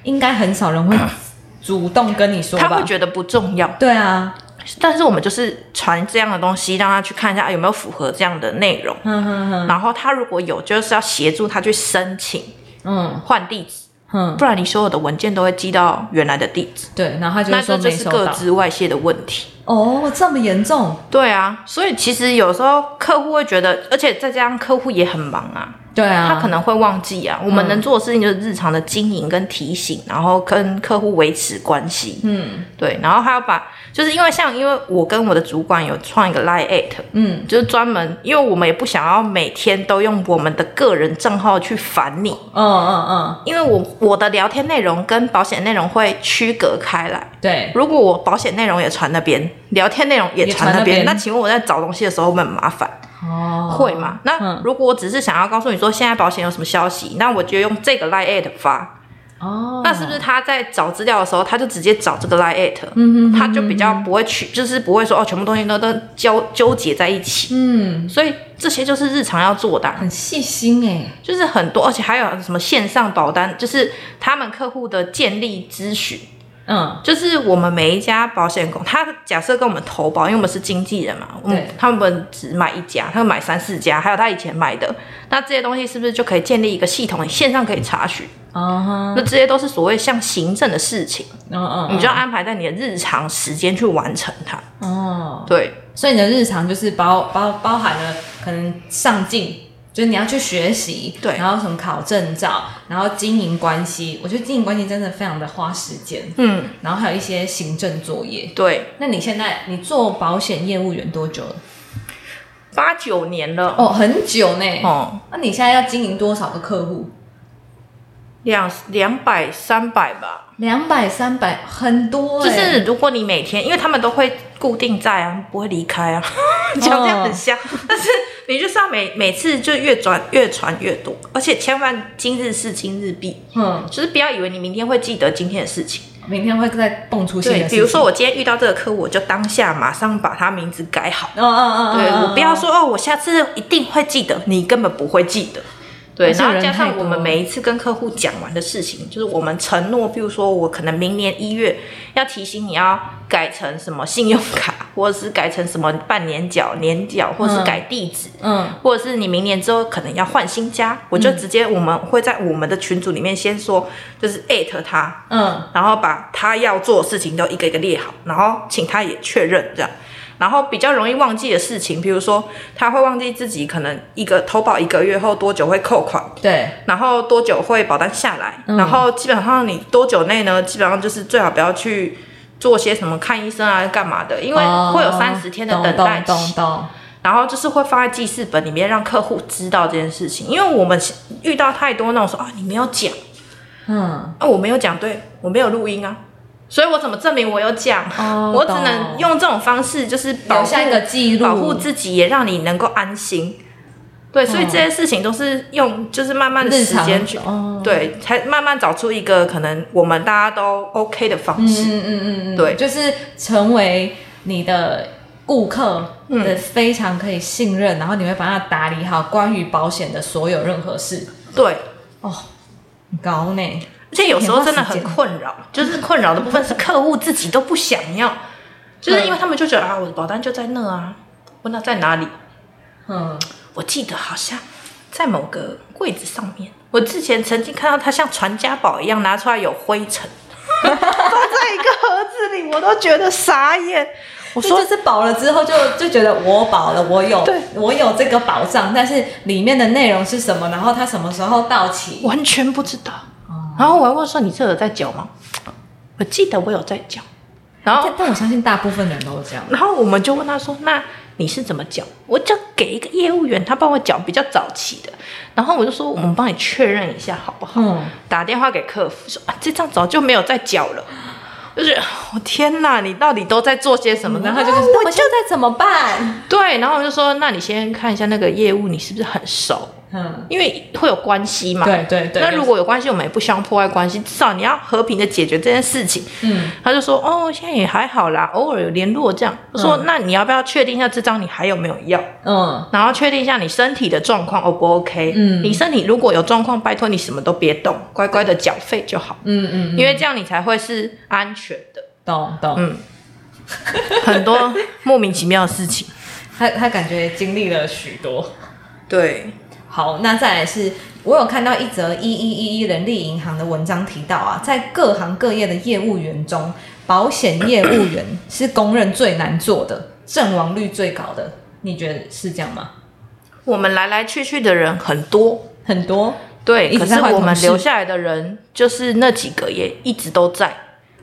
B: 应该很少人会 主动跟你说吧？
C: 他会觉得不重要。
B: 对啊，
C: 但是我们就是传这样的东西，让他去看一下有没有符合这样的内容。
B: 嗯哼哼，
C: 然后他如果有，就是要协助他去申请
B: 嗯
C: 换地址，
B: 哼，
C: 不然你所有的文件都会寄到原来的地址，
B: 对，然后他就说
C: 这就是各。自外泄的问题。
B: 哦，这么严重？
C: 对啊，所以其实有时候客户会觉得，而且再加上客户也很忙啊，
B: 对啊，
C: 他可能会忘记啊。我们能做的事情就是日常的经营跟提醒，然后跟客户维持关系。
B: 嗯
C: 对，然后还要把，就是因为像因为我跟我的主管有创一个 Line at，
B: 嗯，
C: 就是专门，因为我们也不想要每天都用我们的个人账号去烦你，
B: 嗯嗯嗯，
C: 因为我我的聊天内容跟保险内容会区隔开来。
B: 对，
C: 如果我保险内容也传那边，聊天内容也传那边，
B: 那
C: 请问我在找东西的时候会很麻烦？
B: 哦，
C: 会嘛？那
B: 嗯。
C: 如果我只是想要告诉你说现在保险有什么消息，那我就用这个 Line at 发，
B: 哦，
C: 那是不是他在找资料的时候，他就直接找这个 Line at，
B: 嗯嗯
C: 他就比较不会去，就是不会说哦，全部东西都都纠纠结在一起。
B: 嗯，
C: 所以这些就是日常要做的啊、
B: 很细心哎，
C: 就是很多，而且还有什么线上保单，就是他们客户的建立咨询。
B: 嗯。
C: 就是我们每一家保险公司，他假设跟我们投保，因为我们是经纪人嘛，我们
B: 对。
C: 他们只买一家，他们买三四家，还有他以前买的，那这些东西是不是就可以建立一个系统，你线上可以查询？
B: 嗯哼，
C: 那这些都是所谓像行政的事情，
B: 嗯嗯，
C: 你就要安排在你的日常时间去完成它。
B: 哦，
C: 对，
B: 所以你的日常就是包包包含了可能上进，就是你要去学习，
C: 对
B: 然后什么考证照，然后经营关系，我觉得经营关系真的非常的花时间，
C: 嗯，
B: 然后还有一些行政作业。
C: 对，
B: 那你现在你做保险业务员多久了？
C: 八九年了，
B: 哦，很久呢。
C: 哦，
B: 那你现在要经营多少个客户？
C: 两两百三百吧。
B: 两百、三百，很多、
C: 就
B: 欸。
C: 是如果你每天，因为他们都会固定在啊，不会离开啊，讲这样很像，但是你就是要每每次就越转越传越多，而且千万今日事今日毕，
B: 嗯，
C: 就是不要以为你明天会记得今天的事情，
B: 明天会再蹦出新的
C: 对，
B: 事情。
C: 比如说我今天遇到这个客户，我就当下马上把他名字改好。
B: 嗯，嗯嗯嗯，
C: 对
B: 嗯
C: 我不要，说哦，我下次一定会记得，你根本不会记得。对，然后加上我们每一次跟客户讲完的事情，就是我们承诺，比如说我可能明年一月要提醒你要改成什么信用卡，或者是改成什么半年缴、年缴，或者是改地址，
B: 嗯。
C: 或者是你明年之后可能要换新家，我就直接我们会在我们的群组里面先说，就是艾特他，
B: 嗯。
C: 然后把他要做的事情都一个一个列好，然后请他也确认这样。然后比较容易忘记的事情，比如说他会忘记自己可能一个投保一个月后多久会扣款，
B: 对，
C: 然后多久会保单下来，
B: 嗯。
C: 然后基本上你多久内呢，基本上就是最好不要去做些什么看医生啊干嘛的，因为会有三十天的等待期。然后就是会放在记事本里面，让客户知道这件事情，因为我们遇到太多那种说啊你没有讲。
B: 嗯，
C: 啊，我没有讲，对我没有录音啊，所以我怎么证明我有讲？
B: 哦
C: 我只能用这种方式，就是保
B: 下一个记录，
C: 保护自己，也让你能够安心。对，所以
B: 嗯
C: 这些事情都是用就是慢慢时间去，
B: 哦，
C: 对，才慢慢找出一个可能我们大家都 OK 的方式。
B: 嗯嗯嗯嗯，
C: 对。
B: 就是成为你的顾客的非常可以信任，然后你会帮他打理好关于保险的所有任何事。
C: 对，
B: 很高呢，
C: 而且有时候真的很困扰，就是困扰的部分是客户自己都不想要，就是因为他们就觉得啊，我的保单就在那啊，问他在哪里？
B: 嗯，
C: 我记得好像在某个柜子上面，我之前曾经看到它像传家宝一样拿出来有灰尘，放在一个盒子里，我都觉得傻眼。我说
B: 我说就是保了之后就就觉得我保了，我有
C: 对
B: 我有这个保障，但是里面的内容是什么，然后它什么时候到期？
C: 完全不知道，然后我还问说你这有在缴吗？我记得我有在缴，然后
B: 但但我相信大部分人都是这样。
C: 然后我们就问他说：“那你是怎么缴？”我就给一个业务员，他帮我缴比较早期的。然后我就说：“我们帮你确认一下好不好？”
B: 嗯，
C: 打电话给客服说：“啊，这张早就没有在缴了。”就是我天哪，你到底都在做些什么？
B: 然后他就跟
C: 啊
B: 我现在怎么办？
C: 对，然后我就说：“那你先看一下那个业务，你是不是很熟？
B: 嗯，
C: 因为会有关系嘛。”
B: 对对对。
C: 那如果有关系，我们也不相破坏关系，至少你要和平的解决这件事情。
B: 嗯
C: 他就说：“哦，现在也还好啦，偶尔有联络这样。”我说：“那你要不要确定一下这张你还有没有要？
B: 嗯
C: 然后确定一下你身体的状况 O 不 OK？
B: 嗯
C: 你身体如果有状况，拜托你什么都别动，乖乖的缴费就好，
B: 嗯嗯，
C: 因为这样你才会是安全的。
B: 懂懂。
C: 嗯，很多莫名其妙的事情。
B: 他他感觉经历了许多。
C: 对，
B: 好，那再来是我有看到一则一一一一人力银行的文章提到啊，在各行各业的业务员中，保险业务员是公认最难做的，阵亡率最高的。你觉得是这样吗？
C: 我们来来去去的人很多，
B: 很多，
C: 对，可是我们留下来的人，就是那几个也一直都在。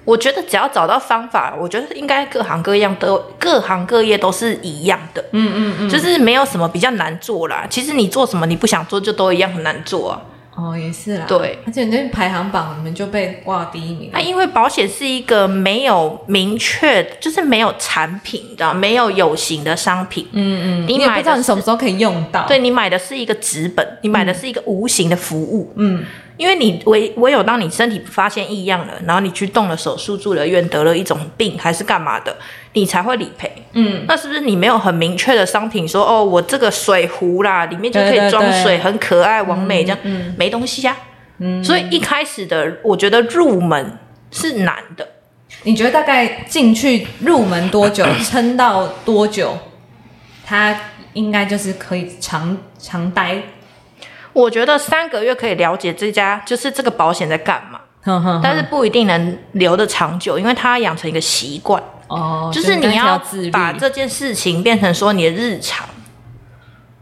C: 我觉得只要找到方法，我觉得应该各行各业都各行各业都是一样的，
B: 嗯嗯嗯，
C: 就是没有什么比较难做啦。其实你做什么你不想做，就都一样很难做啊。
B: 哦，也是啦。
C: 对，
B: 而且那排行榜你们就被挂第一名那
C: 啊，因为保险是一个没有明确，就是没有产品的，没有有形的商品。
B: 嗯嗯，
C: 你
B: 你也不知道你什么时候可以用到。
C: 对，你买的是一个纸本，你买的是一个无形的服务。
B: 嗯，
C: 因为你唯唯有当你身体发现异样了，然后你去动了手术、住了院、得了一种病还是干嘛的，你才会理赔。
B: 嗯，
C: 那是不是你没有很明确的商品说哦，我这个水壶啦，里面就可以
B: 对对对
C: 装水，很可爱、完美这样？
B: 嗯
C: 没东西呀、嗯，所以一开始的我觉得入门是难的。
B: 你觉得大概进去入门多久，撑到多久，它应该就是可以长长待？
C: 我觉得三个月可以了解这家就是这个保险在干嘛，但是不一定能留得长久，因为它要养成一个习惯。
B: 哦，
C: 就是你
B: 要
C: 把这件事情变成说你的日常。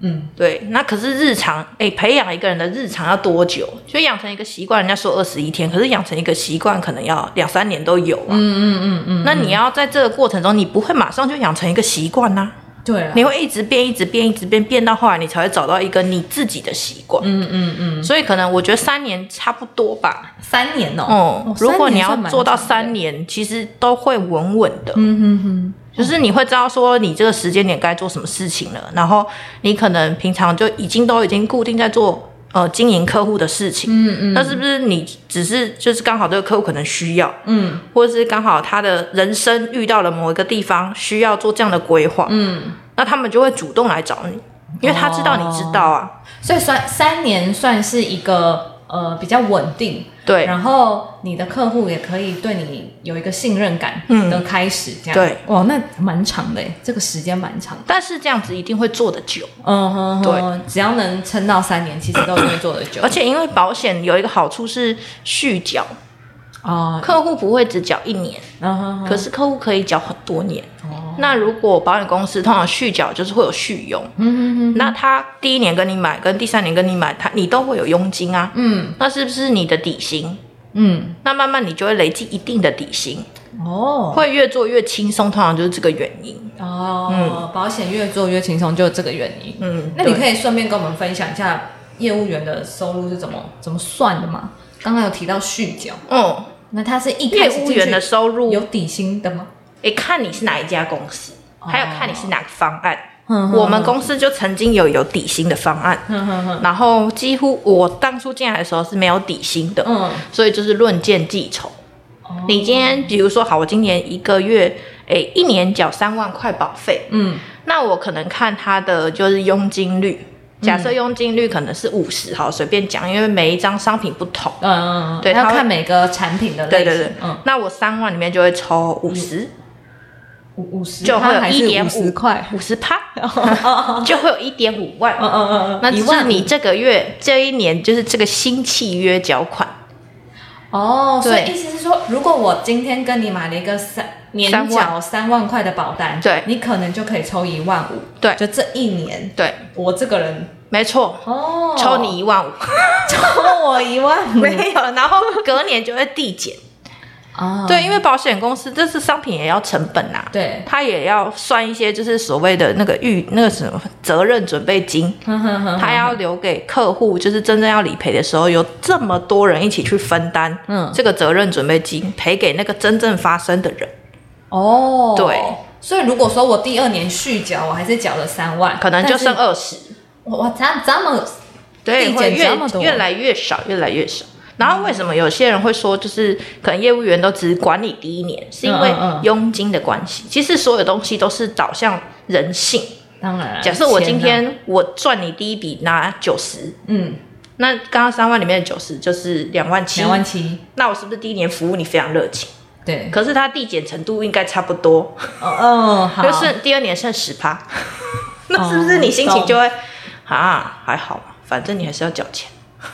B: 嗯，
C: 对，那可是日常，哎，培养一个人的日常要多久？就养成一个习惯，人家说二十一天，可是养成一个习惯可能要两三年都有啊。
B: 嗯嗯嗯嗯，
C: 那你要在这个过程中，你不会马上就养成一个习惯呐，
B: 对了，
C: 你会一直变，一直变，一直变，变到后来你才会找到一个你自己的习惯。
B: 嗯嗯嗯，
C: 所以可能我觉得三年差不多吧。
B: 三年哦，
C: 如果你要做到三年，其实都会稳稳的。
B: 嗯哼哼，
C: 就是你会知道说你这个时间点该做什么事情了，然后你可能平常就已经都已经固定在做呃经营客户的事情。嗯嗯，那是不是你只是就是刚好这个客户可能需要，嗯，或者是刚好他的人生遇到了某一个地方需要做这样的规划，嗯，那他们就会主动来找你，因为他知道你知道啊，
B: 所以算三年算是一个呃比较稳定，
C: 对。
B: 然后你的客户也可以对你有一个信任感的开始，这样。
C: 对，
B: 哇，那蛮长的耶，这个时间蛮长的。
C: 但是这样子一定会做的久，
B: 嗯哼哼，只要能撑到三年，其实都一定会做的久。
C: 而且因为保险有一个好处是续缴，
B: 哦，
C: 客户不会只缴一年，可是客户可以缴很多年。那如果保险公司通常续缴就是会有续佣，嗯那他第一年跟你买，跟第三年跟你买，他你都会有佣金啊，
B: 嗯。
C: 那是不是你的底薪？
B: 嗯，
C: 那慢慢你就会累积一定的底薪，
B: 哦。
C: 会越做越轻松，通常就是这个原因。
B: 哦，保险越做越轻松，就这个原因。
C: 嗯，
B: 那你可以顺便跟我们分享一下业务员的收入是怎么怎么算的吗？刚刚有提到续缴，
C: 嗯，
B: 那他是一开
C: 业
B: 始进去
C: 务员的收入。
B: 有底薪的吗？
C: 诶，看你是哪一家公司，还有看你是哪个方案。
B: 嗯
C: 我们公司就曾经有有底薪的方案，
B: 哼哼哼，
C: 然后几乎我当初进来的时候是没有底薪的，
B: 嗯，
C: 所以就是论件计酬。你今天比如说好，我今年一个月，诶，一年缴三万块保费，
B: 嗯，
C: 那我可能看他的就是佣金率，假设佣金率可能是五十，好，随便讲，因为每一张商品不同。
B: 嗯嗯嗯，要
C: 对他
B: 看每个产品的类型，
C: 对对对，
B: 嗯，
C: 那我三万里面就会抽五十，
B: 五五十
C: 就会有一点五
B: 十块，
C: 五十趴，就会有一点五万。
B: 嗯嗯嗯嗯，
C: 那只是你这个月这一年就是这个新契约缴款，
B: 哦，所以意思是说，如果我今天跟你买了一个三年缴三万块的保单，
C: 对。
B: 你可能就可以抽一万五，
C: 对。
B: 就这一年
C: 对，
B: 我这个人
C: 没错，
B: 哦。
C: 抽你一万五，
B: 抽我一万五，
C: 没有，然后隔年就会递减。
B: 啊，
C: 对，因为保险公司这是商品也要成本呐、
B: 对，
C: 他也要算一些就是所谓的那个预那个什么责任准备金，他要留给客户，就是真正要理赔的时候，有这么多人一起去分担，
B: 嗯。
C: 这个责任准备金赔给那个真正发生的人，
B: 哦，
C: 对，
B: 所以如果说我第二年续缴，我还是缴了三万，
C: 可能就剩二十，
B: 哇，这这么
C: 对，会越越来越少，越来越少。然后为什么有些人会说，就是可能业务员都只管理第一年，是因为
B: 嗯嗯嗯。
C: 佣金的关系。其实所有东西都是导向人性。
B: 当然，
C: 假设我今，天我赚你第一笔拿九十，
B: 嗯，
C: 那刚刚三万里面的九十就是两万七，
B: 两万七，
C: 那我是不是第一年服务你非常热情？
B: 对，
C: 可是它递减程度应该差不多，
B: 哦哦，好，
C: 就是第二年剩十趴，那是不是你心情就会、啊还好嘛，反正你还是要缴钱，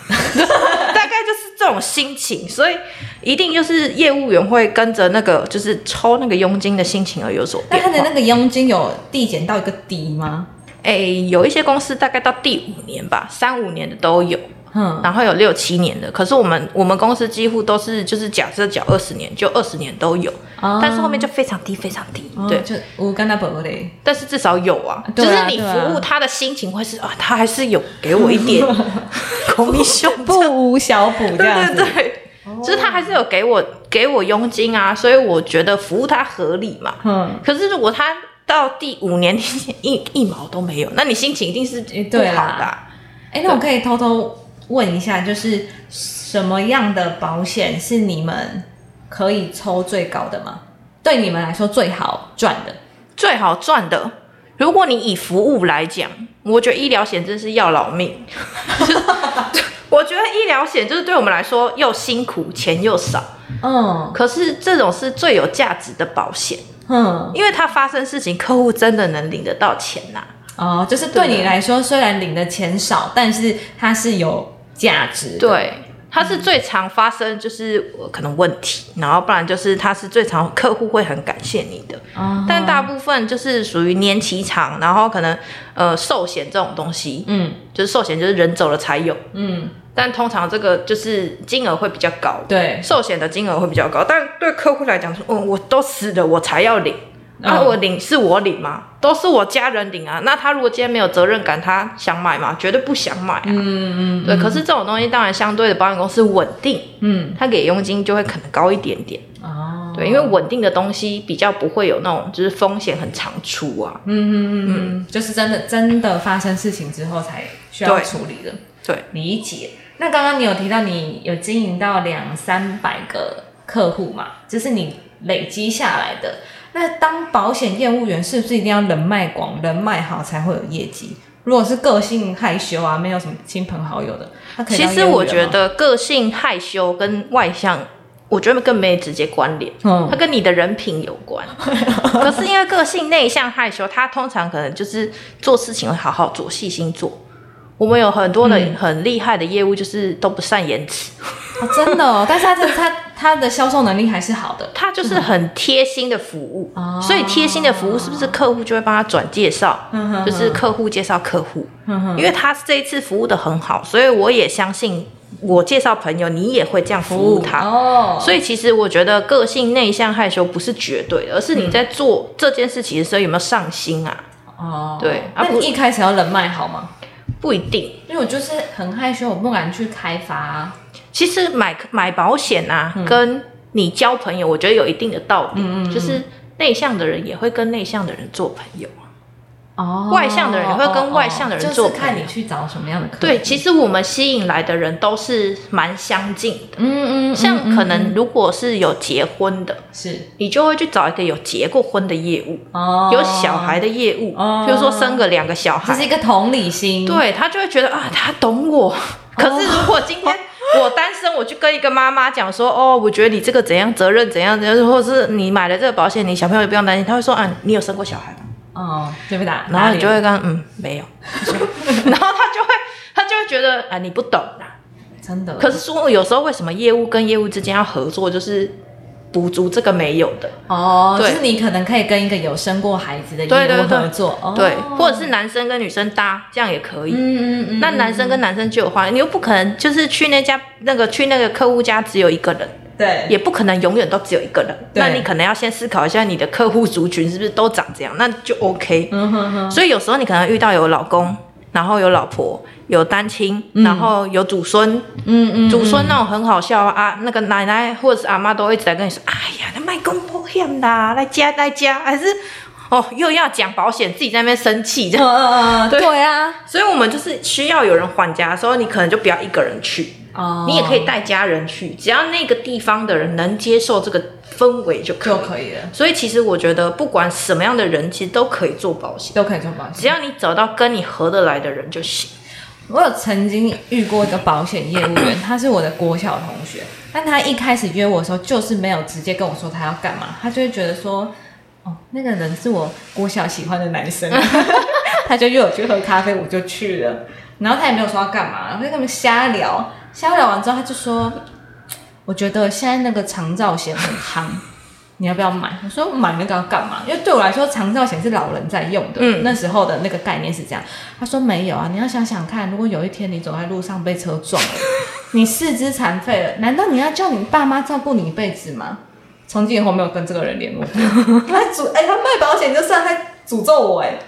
C: 大 概就是这种心情，所以一定就是业务员会跟着那个就是抽那个佣金的心情而有所变化。
B: 那他的那个佣金有递减到一个底吗？
C: 哎、有一些公司大概到第五年吧，三五年的都有。
B: 嗯，
C: 然后有六七年的，可是我们我们公司几乎都是就是假设缴二十年，就二十年都有，
B: 哦。
C: 但是后面就非常低非常低，对，
B: 哦就我跟他不嘞，
C: 但是至少有啊，就是你服务他的心情会是啊，他还是有给我一点 komission，
B: 不无小补这样子，
C: 对 对对，就是他还是有给我给我佣金啊，所以我觉得服务他合理嘛。
B: 嗯，
C: 可是如果他到第五年一一毛都没有，那你心情一定是不
B: 诶对啦
C: 好的啊、
B: 哎，那我可以偷偷问一下，就是什么样的保险是你们可以抽最高的吗？对你们来说最好赚的，
C: 最好赚的。如果你以服务来讲，我觉得医疗险真是要老命。我觉得医疗险就是对我们来说又辛苦，钱又少，
B: 嗯
C: 可是这种是最有价值的保险，
B: 嗯，
C: 因为它发生事情，客户真的能领得到钱呐、
B: 哦，就是对你来说，虽然领的钱少，但是它是有价值的，
C: 对，它是最常发生就是呃可能问题，然后不然就是它是最常客户会很感谢你的。
B: 哦，
C: 但大部分就是属于年期长，然后可能呃寿险这种东西，
B: 嗯。
C: 就是寿险就是人走了才有，
B: 嗯，
C: 但通常这个就是金额会比较高，
B: 对，
C: 寿险的金额会比较高，但对客户来讲说，嗯，我都死了我才要领。啊，
B: 嗯
C: 我领是我领吗？都是我家人领啊。那他如果今天没有责任感，他想买吗？绝对不想买啊。
B: 嗯嗯
C: 对，可是这种东西当然相对的保险公司稳定，
B: 嗯，
C: 他给佣金就会可能高一点点。
B: 哦，
C: 对，因为稳定的东西比较不会有那种就是风险很常出啊。
B: 嗯嗯嗯嗯，就是真的真的发生事情之后才需要
C: 对
B: 处理的。
C: 对，
B: 理解。那刚刚你有提到你有经营到两三百个客户嘛，就是你累积下来的。那当保险业务员是不是一定要人脉广、人脉好才会有业绩？如果是个性害羞啊，没有什么亲朋好友的，他可以
C: 其实我觉，得个性害羞跟外向，我觉得更没直接关联。
B: 嗯
C: 它跟你的人品有关，可是因为个性内向害羞，他通常可能就是做事情会好好做，细心做。我们有很多的
B: 嗯
C: 很厉害的业务，就是都不善言辞，
B: 哦、真的哦，但是他这他他的销售能力还是好的。
C: 他就是很贴心的服务。
B: 哦
C: 所以贴心的服务是不是客户就会帮他转介绍？
B: 嗯哼
C: 就是客户介绍客户，
B: 嗯哼
C: 因为他这一次服务的很好，所以我也相信我介绍朋友，你也会这样服务他。
B: 哦，
C: 所以其实我觉得个性内向害羞不是绝对的，而是你在做这件事情的时候有没有上心啊？
B: 哦，
C: 对啊
B: 你一开始要人脉好吗？
C: 不一定。
B: 因为我就是很害羞，我不敢去开发、啊。
C: 其实买买保险啊，
B: 嗯
C: 跟你交朋友，我觉得有一定的道理。就是内向的人也会跟内向的人做朋友啊。
B: 哦
C: 外向的人也会跟外向的人做
B: 看你去找什么样的客。
C: 对，其实我们吸引来的人都是蛮相近的。
B: 嗯嗯，
C: 像可能
B: 嗯
C: 如果是有结婚的，
B: 是
C: 你就会去找一个有结过婚的业务，
B: 哦
C: 有小孩的业务，
B: 哦
C: 比如说生个两个小孩
B: 这是，一个同理心。，
C: 对他就会觉得啊，他懂我。可是如果今天我单身，我去跟一个妈妈讲说，哦，我觉得你这个怎样责任怎样怎样，或者是你买了这个保险，你小朋友也不用担心。他会说啊，你有生过小孩吗？
B: 哦，对不对，
C: 然后你就会跟嗯没有，然后他就会他就会觉得啊你不懂啦。
B: 真的。
C: 可是说有时候为什么业务跟业务之间要合作，就是补足这个没有的。
B: 哦，就是你可能可以跟一个有生过孩子的业务
C: 对对对。
B: 合作，哦。
C: 对，或者是男生跟女生搭，这样也可以。
B: 嗯嗯嗯，
C: 那男生跟男生就有话，你又不可能就是去那家那个去那个客户家只有一个人，
B: 对，
C: 也不可能永远都只有一个人。那你可能要先思考一下你的客户族群是不是都长这样，那就 OK。
B: 嗯哼哼，
C: 所以有时候你可能遇到有老公，然后有老婆，有单亲，然后有祖孙，
B: 嗯嗯，
C: 祖孙那种很好笑啊，那个奶奶或者是阿妈都会一直在跟你说，哎呀，那卖公保险啦，来加来加，还是哦又要讲保险，自己在那边生气这样。
B: 嗯嗯嗯，
C: 对。
B: 对啊，
C: 所以我们就是需要有人还家的时候，你可能就不要一个人去，
B: 哦，
C: 你也可以带家人去，只要那个地方的人能接受这个氛围就可以。
B: 就可以了，
C: 所以其实我觉得，不管什么样的人，其实都可以做保险，
B: 都可以做保险。
C: 只要你找到跟你合得来的人就行。
B: 我有曾经遇过一个保险业务员，他是我的国小同学，但他一开始约我的时候，就是没有直接跟我说他要干嘛，他就会觉得说，哦，那个人是我国小喜欢的男生，他就约我去喝咖啡，我就去了，然后他也没有说要干嘛，我就跟他们瞎聊，瞎聊完之后，他就说，我觉得现在那个长照险很夯。你要不要买？我说买那个要干嘛？因为对我来说，长照险是老人在用的。
C: 嗯
B: 那时候的那个概念是这样。他说没有啊，你要想想看，如果有一天你走在路上被车撞了，你四肢残废了，难道你要叫你爸妈照顾你一辈子吗？从今以后没有跟这个人联络。他诅哎、他卖保险就算，他诅咒我哎、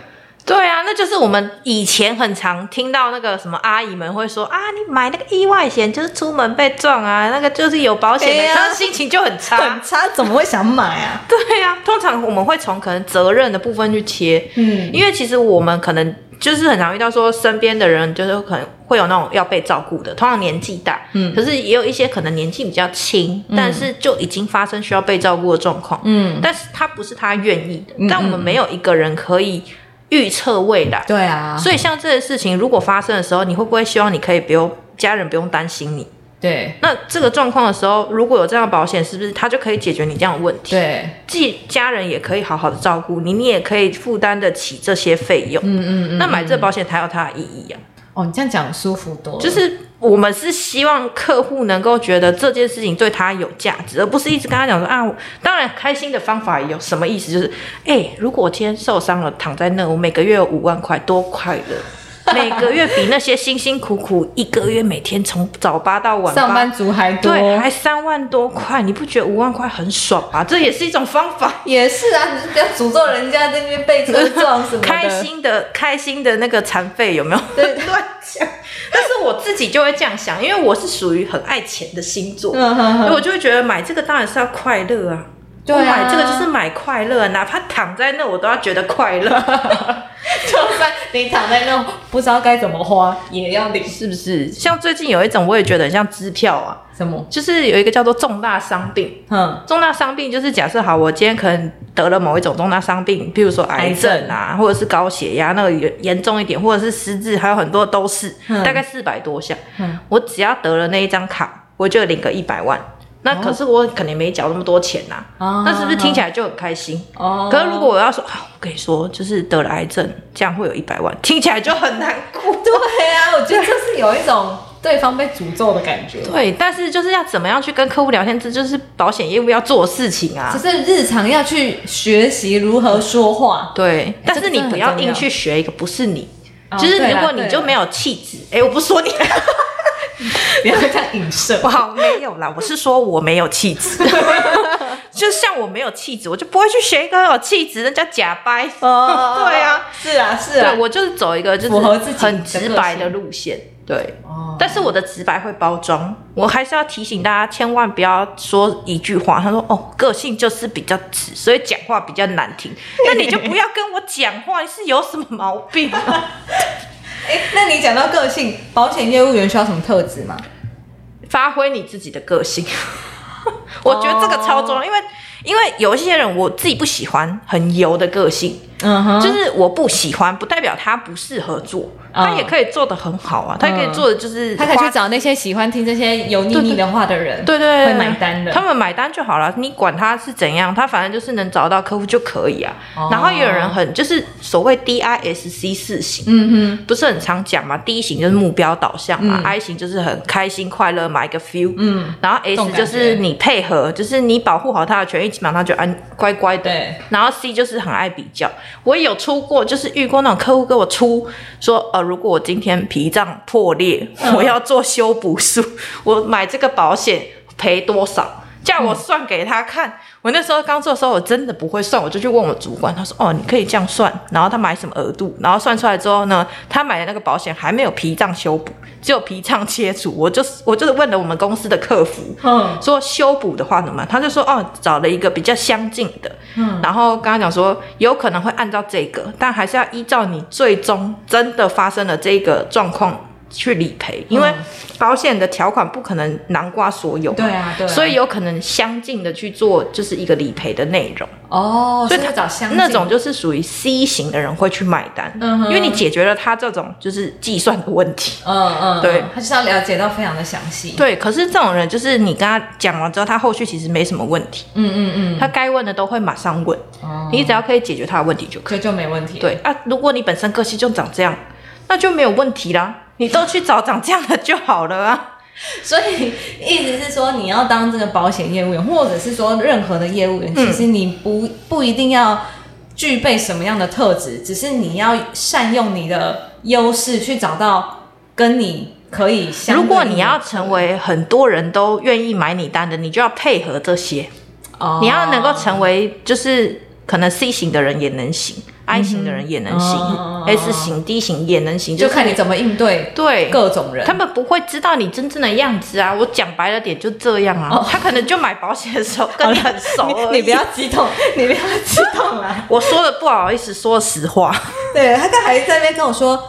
C: 对啊，那就是我们以前很常听到那个什么阿姨们会说啊，你买那个意外险就是出门被撞啊，那个就是有保险的，
B: 对啊
C: 心情就很差。
B: 很。差，怎么会想买啊？
C: 对啊，通常我们会从可能责任的部分去切，
B: 嗯，
C: 因为其实我们可能就是很常遇到说身边的人就是可能会有那种要被照顾的，通常年纪大，
B: 嗯。
C: 可是也有一些可能年纪比较轻，但是就已经发生需要被照顾的状况，
B: 嗯，
C: 但是他不是他愿意的，
B: 嗯
C: 但我们没有一个人可以预测未来，
B: 对啊，
C: 所以像这些事情如果发生的时候，你会不会希望你可以不用家人不用担心你？
B: 对
C: 那这个状况的时候，如果有这样的保险，是不是它就可以解决你这样的问题？
B: 对，
C: 既家人也可以好好的照顾你，你也可以负担得起这些费用。
B: 嗯嗯嗯，
C: 那买这保险才有它的意义啊！
B: 哦，你这样讲舒服多了，
C: 就是我们是希望客户能够觉得这件事情对他有价值，而不是一直跟他讲说啊，当然开心的方法有什么意思？就是哎、如果我今天受伤了，躺在那，我每个月有五万块，多快乐！每个月比那些辛辛苦苦一个月每天从早八到晚八
B: 上班族还多，
C: 对，还三万多块，你不觉得五万块很爽吗？这也是一种方法。
B: 也是啊，你就不要诅咒人家在那边被车撞什么的。
C: 开心的开心的那个残废有没有？
B: 对
C: 乱讲。但是我自己就会这样想，因为我是属于很爱钱的星座，
B: 嗯哼哼，
C: 所以我就会觉得买这个当然是要快乐啊。
B: 对啊
C: 我买这个就是买快乐，哪怕躺在那我都要觉得快乐，
B: 就算你躺在那不知道该怎么花，也要领
C: 是不是？像最近有一种我也觉得很像支票啊，
B: 什么？
C: 就是有一个叫做重大伤病。
B: 嗯，
C: 重大伤病就是假设好，我今天可能得了某一种重大伤病，譬如说癌症啊，或者是高血压，那个严严重一点，或者是失智，还有很多都是，
B: 嗯
C: 大概四百多项。
B: 嗯
C: 我只要得了那一张卡，我就领个一百万。那可是我肯定没缴那么多钱呐、
B: 哦
C: 那是不是听起来就很开心？
B: 哦
C: 可是如果我要说，啊，我跟你说，就是得了癌症，这样会有一百万，听起来就很难过。
B: 对啊，我觉得就是有一种对方被诅咒的感觉。
C: 对，但是就是要怎么样去跟客户聊天，这就是保险业务要做的事情啊
B: 只。是日常要去学习如何说话，
C: 对，但是你不要硬去学一个不是你，
B: 哦
C: 就是如果你就没有气质，哎、我不说你，
B: 不要这样影射。
C: 不好，没有啦，我是说我没有气质，就像我没有气质，我就不会去学一个有气质，人家假掰。
B: 哦
C: 对啊，
B: 是啊，是啊
C: 对，我就是走一个就是
B: 符合自己
C: 很直白的路线，对。
B: 哦
C: 但是我的直白会包装，我还是要提醒大家，千万不要说一句话，他说哦，个性就是比较直，所以讲话比较难听，那你就不要跟我讲话，你是有什么毛病啊？
B: 哎，那你讲到个性，保险业务员需要什么特质吗？
C: 发挥你自己的个性，我觉得这个超重要，因为因为有一些人我自己不喜欢很油的个性，
B: 嗯哼。
C: 就是我不喜欢，不代表他不适合做，他也可以做的很好啊，他也可以做的就是
B: 他可以去找那些喜欢听这些油腻腻的话的人，
C: 对对对，
B: 会买单的。
C: 他们买单就好了，你管他是怎样，他反正就是能找到客户就可以啊。
B: 哦。
C: 然后也有人很就是所谓 DISC 四型，
B: 嗯哼。
C: 不是很常讲嘛？D 型就是目标导向嘛、i 型就是很开心快乐买个 feel，
B: 嗯，
C: 然后 S 就是你配合，就是你保护好他的权益，基本上他就安乖乖的。
B: 对，
C: 然后 C 就是很爱比较，我也有出过，就是遇过那种客户给我出说，呃，如果我今天脾脏破裂，
B: 嗯
C: 我要做修补术，我买这个保险赔多少？叫我算给他看。我那时候刚做的时候，我真的不会算，我就去问我主管，他说：“哦，你可以这样算。”然后他买什么额度，然后算出来之后呢，他买的那个保险还没有脾脏修补，只有脾脏切除。我就是 我就是问了我们公司的客服，
B: 嗯
C: 说修补的话怎么办？他就说哦，找了一个比较相近的，
B: 嗯
C: 然后跟他讲说有可能会按照这个，但还是要依照你最终真的发生了这个状况去理赔，因为
B: 嗯。
C: 保险的条款不可能囊括所有嘛，
B: 对啊对啊。
C: 所以有可能相近的去做就是一个理赔的内容，
B: 哦，
C: 所以他
B: 他找相近。
C: 那种就是属于 C 型的人会去买单，
B: 嗯哼。
C: 因为你解决了他这种就是计算的问题。
B: 嗯嗯，
C: 对。
B: 嗯他就是要了解到非常的详细，
C: 对，可是这种人就是你跟他讲完之后，他后续其实没什么问题，
B: 嗯嗯嗯，
C: 他该问的都会马上问，
B: 哦。
C: 你只要可以解决他的问题就可以。
B: 就没问题，，
C: 对啊，如果你本身个性就长这样，那就没有问题啦，你都去找长这样的就好了啊。
B: 所以意思是说，你要当这个保险业务员，或者是说任何的业务员，其实你不不一定要具备什么样的特质，只是你要善用你的优势去找到跟你可以相。
C: 如果你要成为很多人都愿意买你单的，你就要配合这些，
B: 哦，
C: 你要能够成为就是可能 C 型的人也能行、i 型的人也能行、
B: 哦
C: s 型、D 型也能行，
B: 就看你怎么应对
C: 对
B: 各种人。
C: 他们不会知道你真正的样子啊！我讲白了点就这样啊，他可能就买保险的时候跟你很熟
B: 你你不要激动，你不要激动啦。
C: 我说的不好意思，说实话，
B: 对他刚还在那边跟我说，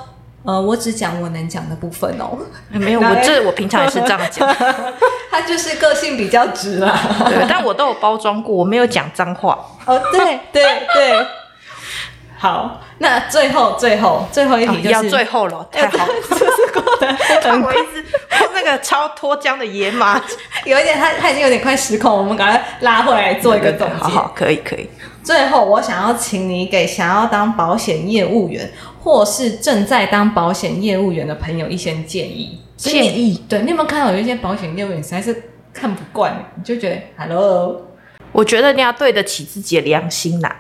B: 呃，我只讲我能讲的部分哦。
C: 没有，我这我平常也是这样讲，
B: 他就是个性比较直啦。
C: 对，但我都有包装过，我没有讲脏话。
B: 哦，对对对。好，那最后最后最后一题就是、
C: 要最后 了，太好了，
B: 就是过得很
C: 我一直我那个超脱缰的野马，
B: 有一点，他他已经有点快失控，我们赶快拉回来做一个总结。
C: 好好，可以可以。
B: 最后，我想要请你给想要当保险业务员或是正在当保险业务员的朋友一些建议。
C: 建议，
B: 对你有没有看到有一些保险业务员实在是看不惯，你就觉得 “hello”。
C: 我觉得你要对得起自己的良心呐、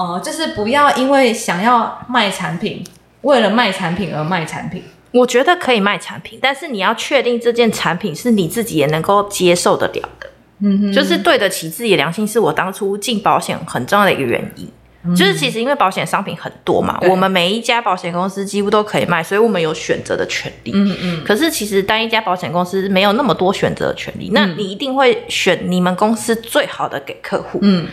B: 哦、就是不要因为想要卖产品，为了卖产品而卖产品。
C: 我觉得可以卖产品，但是你要确定这件产品是你自己也能够接受得了的，
B: 嗯哼，
C: 就是对得起自己的良心，是我当初进保险很重要的一个原因。就是其实因为保险商品很多嘛，我们每一家保险公司几乎都可以卖，所以我们有选择的权利。
B: 嗯嗯，
C: 可是其实单一家保险公司没有那么多选择的权利，那你一定会选你们公司最好的给客户。
B: 嗯，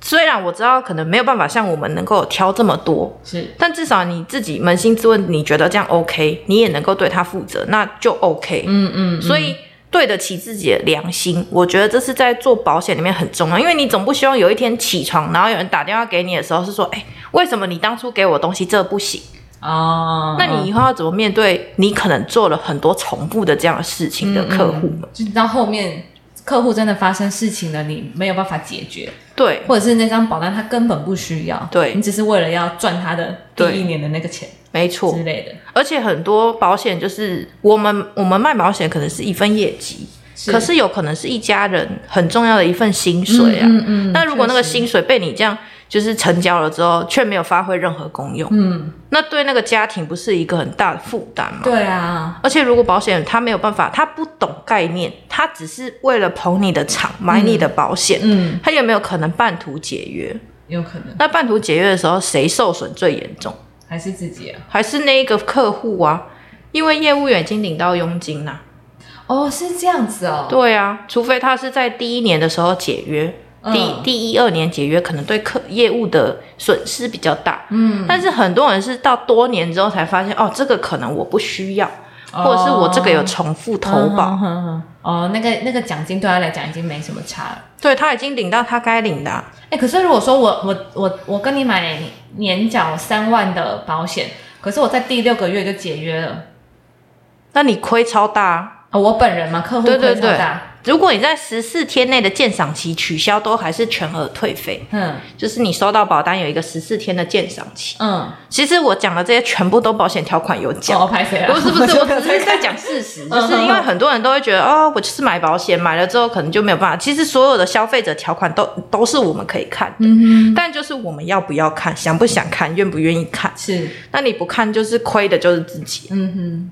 C: 虽然我知道可能没有办法像我们能够挑这么多，
B: 是
C: 但至少你自己扪心自问，你觉得这样 OK，你也能够对他负责，那就 OK。
B: 嗯嗯，
C: 所以对得起自己的良心，我觉得这是在做保险里面很重要，因为你总不希望有一天起床，然后有人打电话给你的时候是说，哎，为什么你当初给我的东西这不行？
B: 哦，
C: 那你以后要怎么面对你可能做了很多重复的这样的事情的客户们？
B: 就到后面客户真的发生事情了，你没有办法解决，
C: 对。
B: 或者是那张保单他根本不需要，
C: 对。
B: 你只是为了要赚他的第一年的那个钱
C: 没错。
B: 之。类的，
C: 而且很多保险就是我们我们卖保险可能是一份业绩，可是有可能是一家人很重要的一份薪水啊。
B: 嗯嗯，
C: 那如果那个薪水被你这样就是成交了之后，却没有发挥任何功用，
B: 嗯，
C: 那对那个家庭不是一个很大的负担吗？
B: 对啊，
C: 而且如果保险他没有办法，他不懂概念，他只是为了捧你的场买你的保险，
B: 嗯，
C: 他有没有可能半途解约？
B: 有可能。
C: 那半途解约的时候，谁受损最严重？
B: 还是自己啊，
C: 还是那一个客户啊？因为业务员已经领到佣金啦、
B: 哦，是这样子哦，
C: 对啊，除非他是在第一年的时候解约，
B: 嗯。
C: 第第一二年解约，可能对客业务的损失比较大。嗯，但是很多人是到多年之后才发现，哦，这个可能我不需要，或者是我这个有重复投保，
B: 哦，那个那个奖金对他来讲已经没什么差了。
C: 对他已经领到他该领的。啊、
B: 哎、可是如果说我我我我跟你买年缴三万的保险，可是我在第六个月就解约了，
C: 那你亏超大、啊。
B: 哦，我本人嘛，客户
C: 对对对。
B: 亏超大，
C: 如果你在十四天内的鉴赏期取消，都还是全额退费。
B: 嗯
C: 就是你收到保单有一个十四天的鉴赏期。
B: 嗯，
C: 其实我讲的这些全部都保险条款有讲？不是不是，我只是在
B: 讲，
C: 事实，
B: 嗯
C: 就是因为很多人都会觉得哦，我就是买保险，买了之后可能就没有办法。其实所有的消费者条款都都是我们可以看的，
B: 嗯
C: 但就是我们要不要看，想不想看，愿不愿意看。
B: 是，
C: 那你不看，就是亏的就是自己。
B: 嗯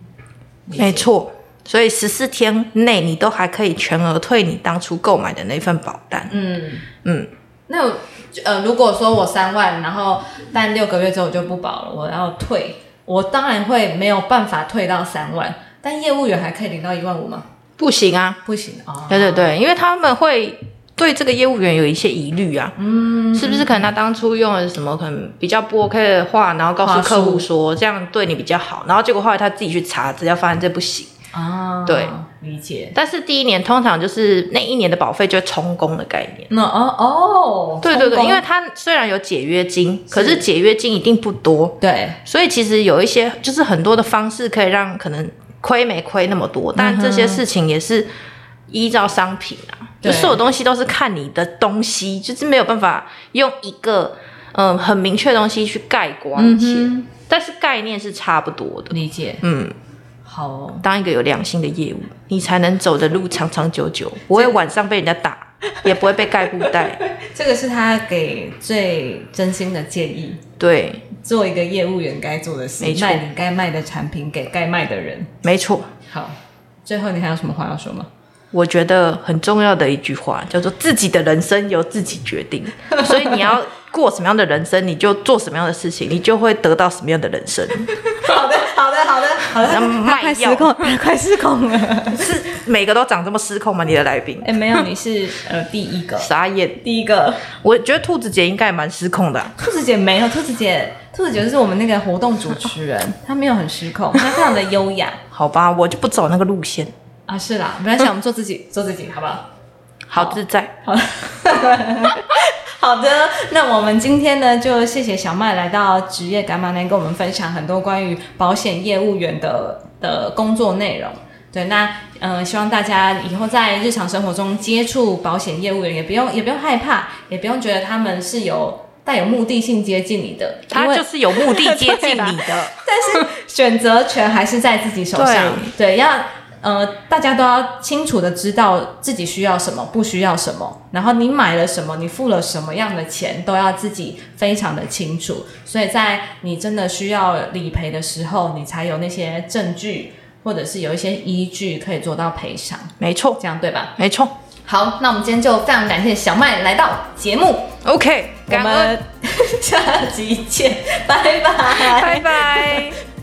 B: 哼，
C: 没错，所以十四天内你都还可以全额退你当初购买的那份保单。
B: 嗯
C: 嗯，
B: 那呃，如果说我三万，然后但六个月之后我就不保了，我要退，我当然会没有办法退到三万，但业务员还可以领到一万五吗？
C: 不行啊，
B: 不行哦，
C: 对对对，因为他们会对这个业务员有一些疑虑啊，嗯，是不是可能他当初用了什么可能比较不 OK 的话，然后告诉客户说这样对你比较好，然后结果后来他自己去查资料，发现这不行。
B: 啊，
C: 对，
B: 理解。
C: 但是第一年通常就是那一年的保费就充公的概念。
B: 那哦哦，
C: 对对对，因为它虽然有解约金，可是解约金一定不多，
B: 对。
C: 所以其实有一些就是很多的方式可以让可能亏没亏那么多，但这些事情也是依照商品啊，就所有东西都是看你的东西，就是没有办法用一个嗯、呃很明确的东西去概括一切，
B: 嗯
C: 但是概念是差不多的。
B: 理解。
C: 嗯，
B: 好哦，
C: 当一个有良心的业务，你才能走的路长长久久，不会晚上被人家打，也不会被盖布袋。
B: 这个是他给最真心的建议。
C: 对，
B: 做一个业务员该做的事
C: 没，
B: 卖你该卖的产品给该卖的人。
C: 没错。
B: 好，最后你还有什么话要说吗？
C: 我觉得很重要的一句话叫做“自己的人生由自己决定”，所以你要过什么样的人生，你就做什么样的事情，你就会得到什么样的人生。
B: 好的，好的，好的，好的。
C: 像卖
B: 快失控，快失控了。
C: 是每个都长这么失控吗？你的来宾
B: 哎，没有，你是呃第一个，
C: 傻眼。
B: 第一个。
C: 我觉得兔子姐应该也蛮失控的啊、
B: 兔子姐没有，兔子姐，兔子姐是我们那个活动主持人，她没有很失控，她非常的优雅
C: 好吧，我就不走那个路线，
B: 啊。是啦，没关系，我们做自己，做自己，好不好？
C: 好自在。
B: 好的，那我们今天呢，就谢谢小麦来到职业干嘛呢，跟我们分享很多关于保险业务员的的工作内容。对，那呃，希望大家以后在日常生活中接触保险业务员，也不用也不用害怕，也不用觉得他们是有带有目的性接近你的，
C: 他就是有目的接近你的，
B: 但是选择权还是在自己手上。对，要呃，大家都要清楚的知道自己需要什么，不需要什么，然后你买了什么，你付了什么样的钱，都要自己非常的清楚。所以在你真的需要理赔的时候，你才有那些证据，或者是有一些依据可以做到赔偿，
C: 没错，
B: 这样对吧？
C: 没错。
B: 好，那我们今天就非常感谢小麦来到节目。
C: OK，
B: 我们 下集见，拜拜，
C: 拜拜。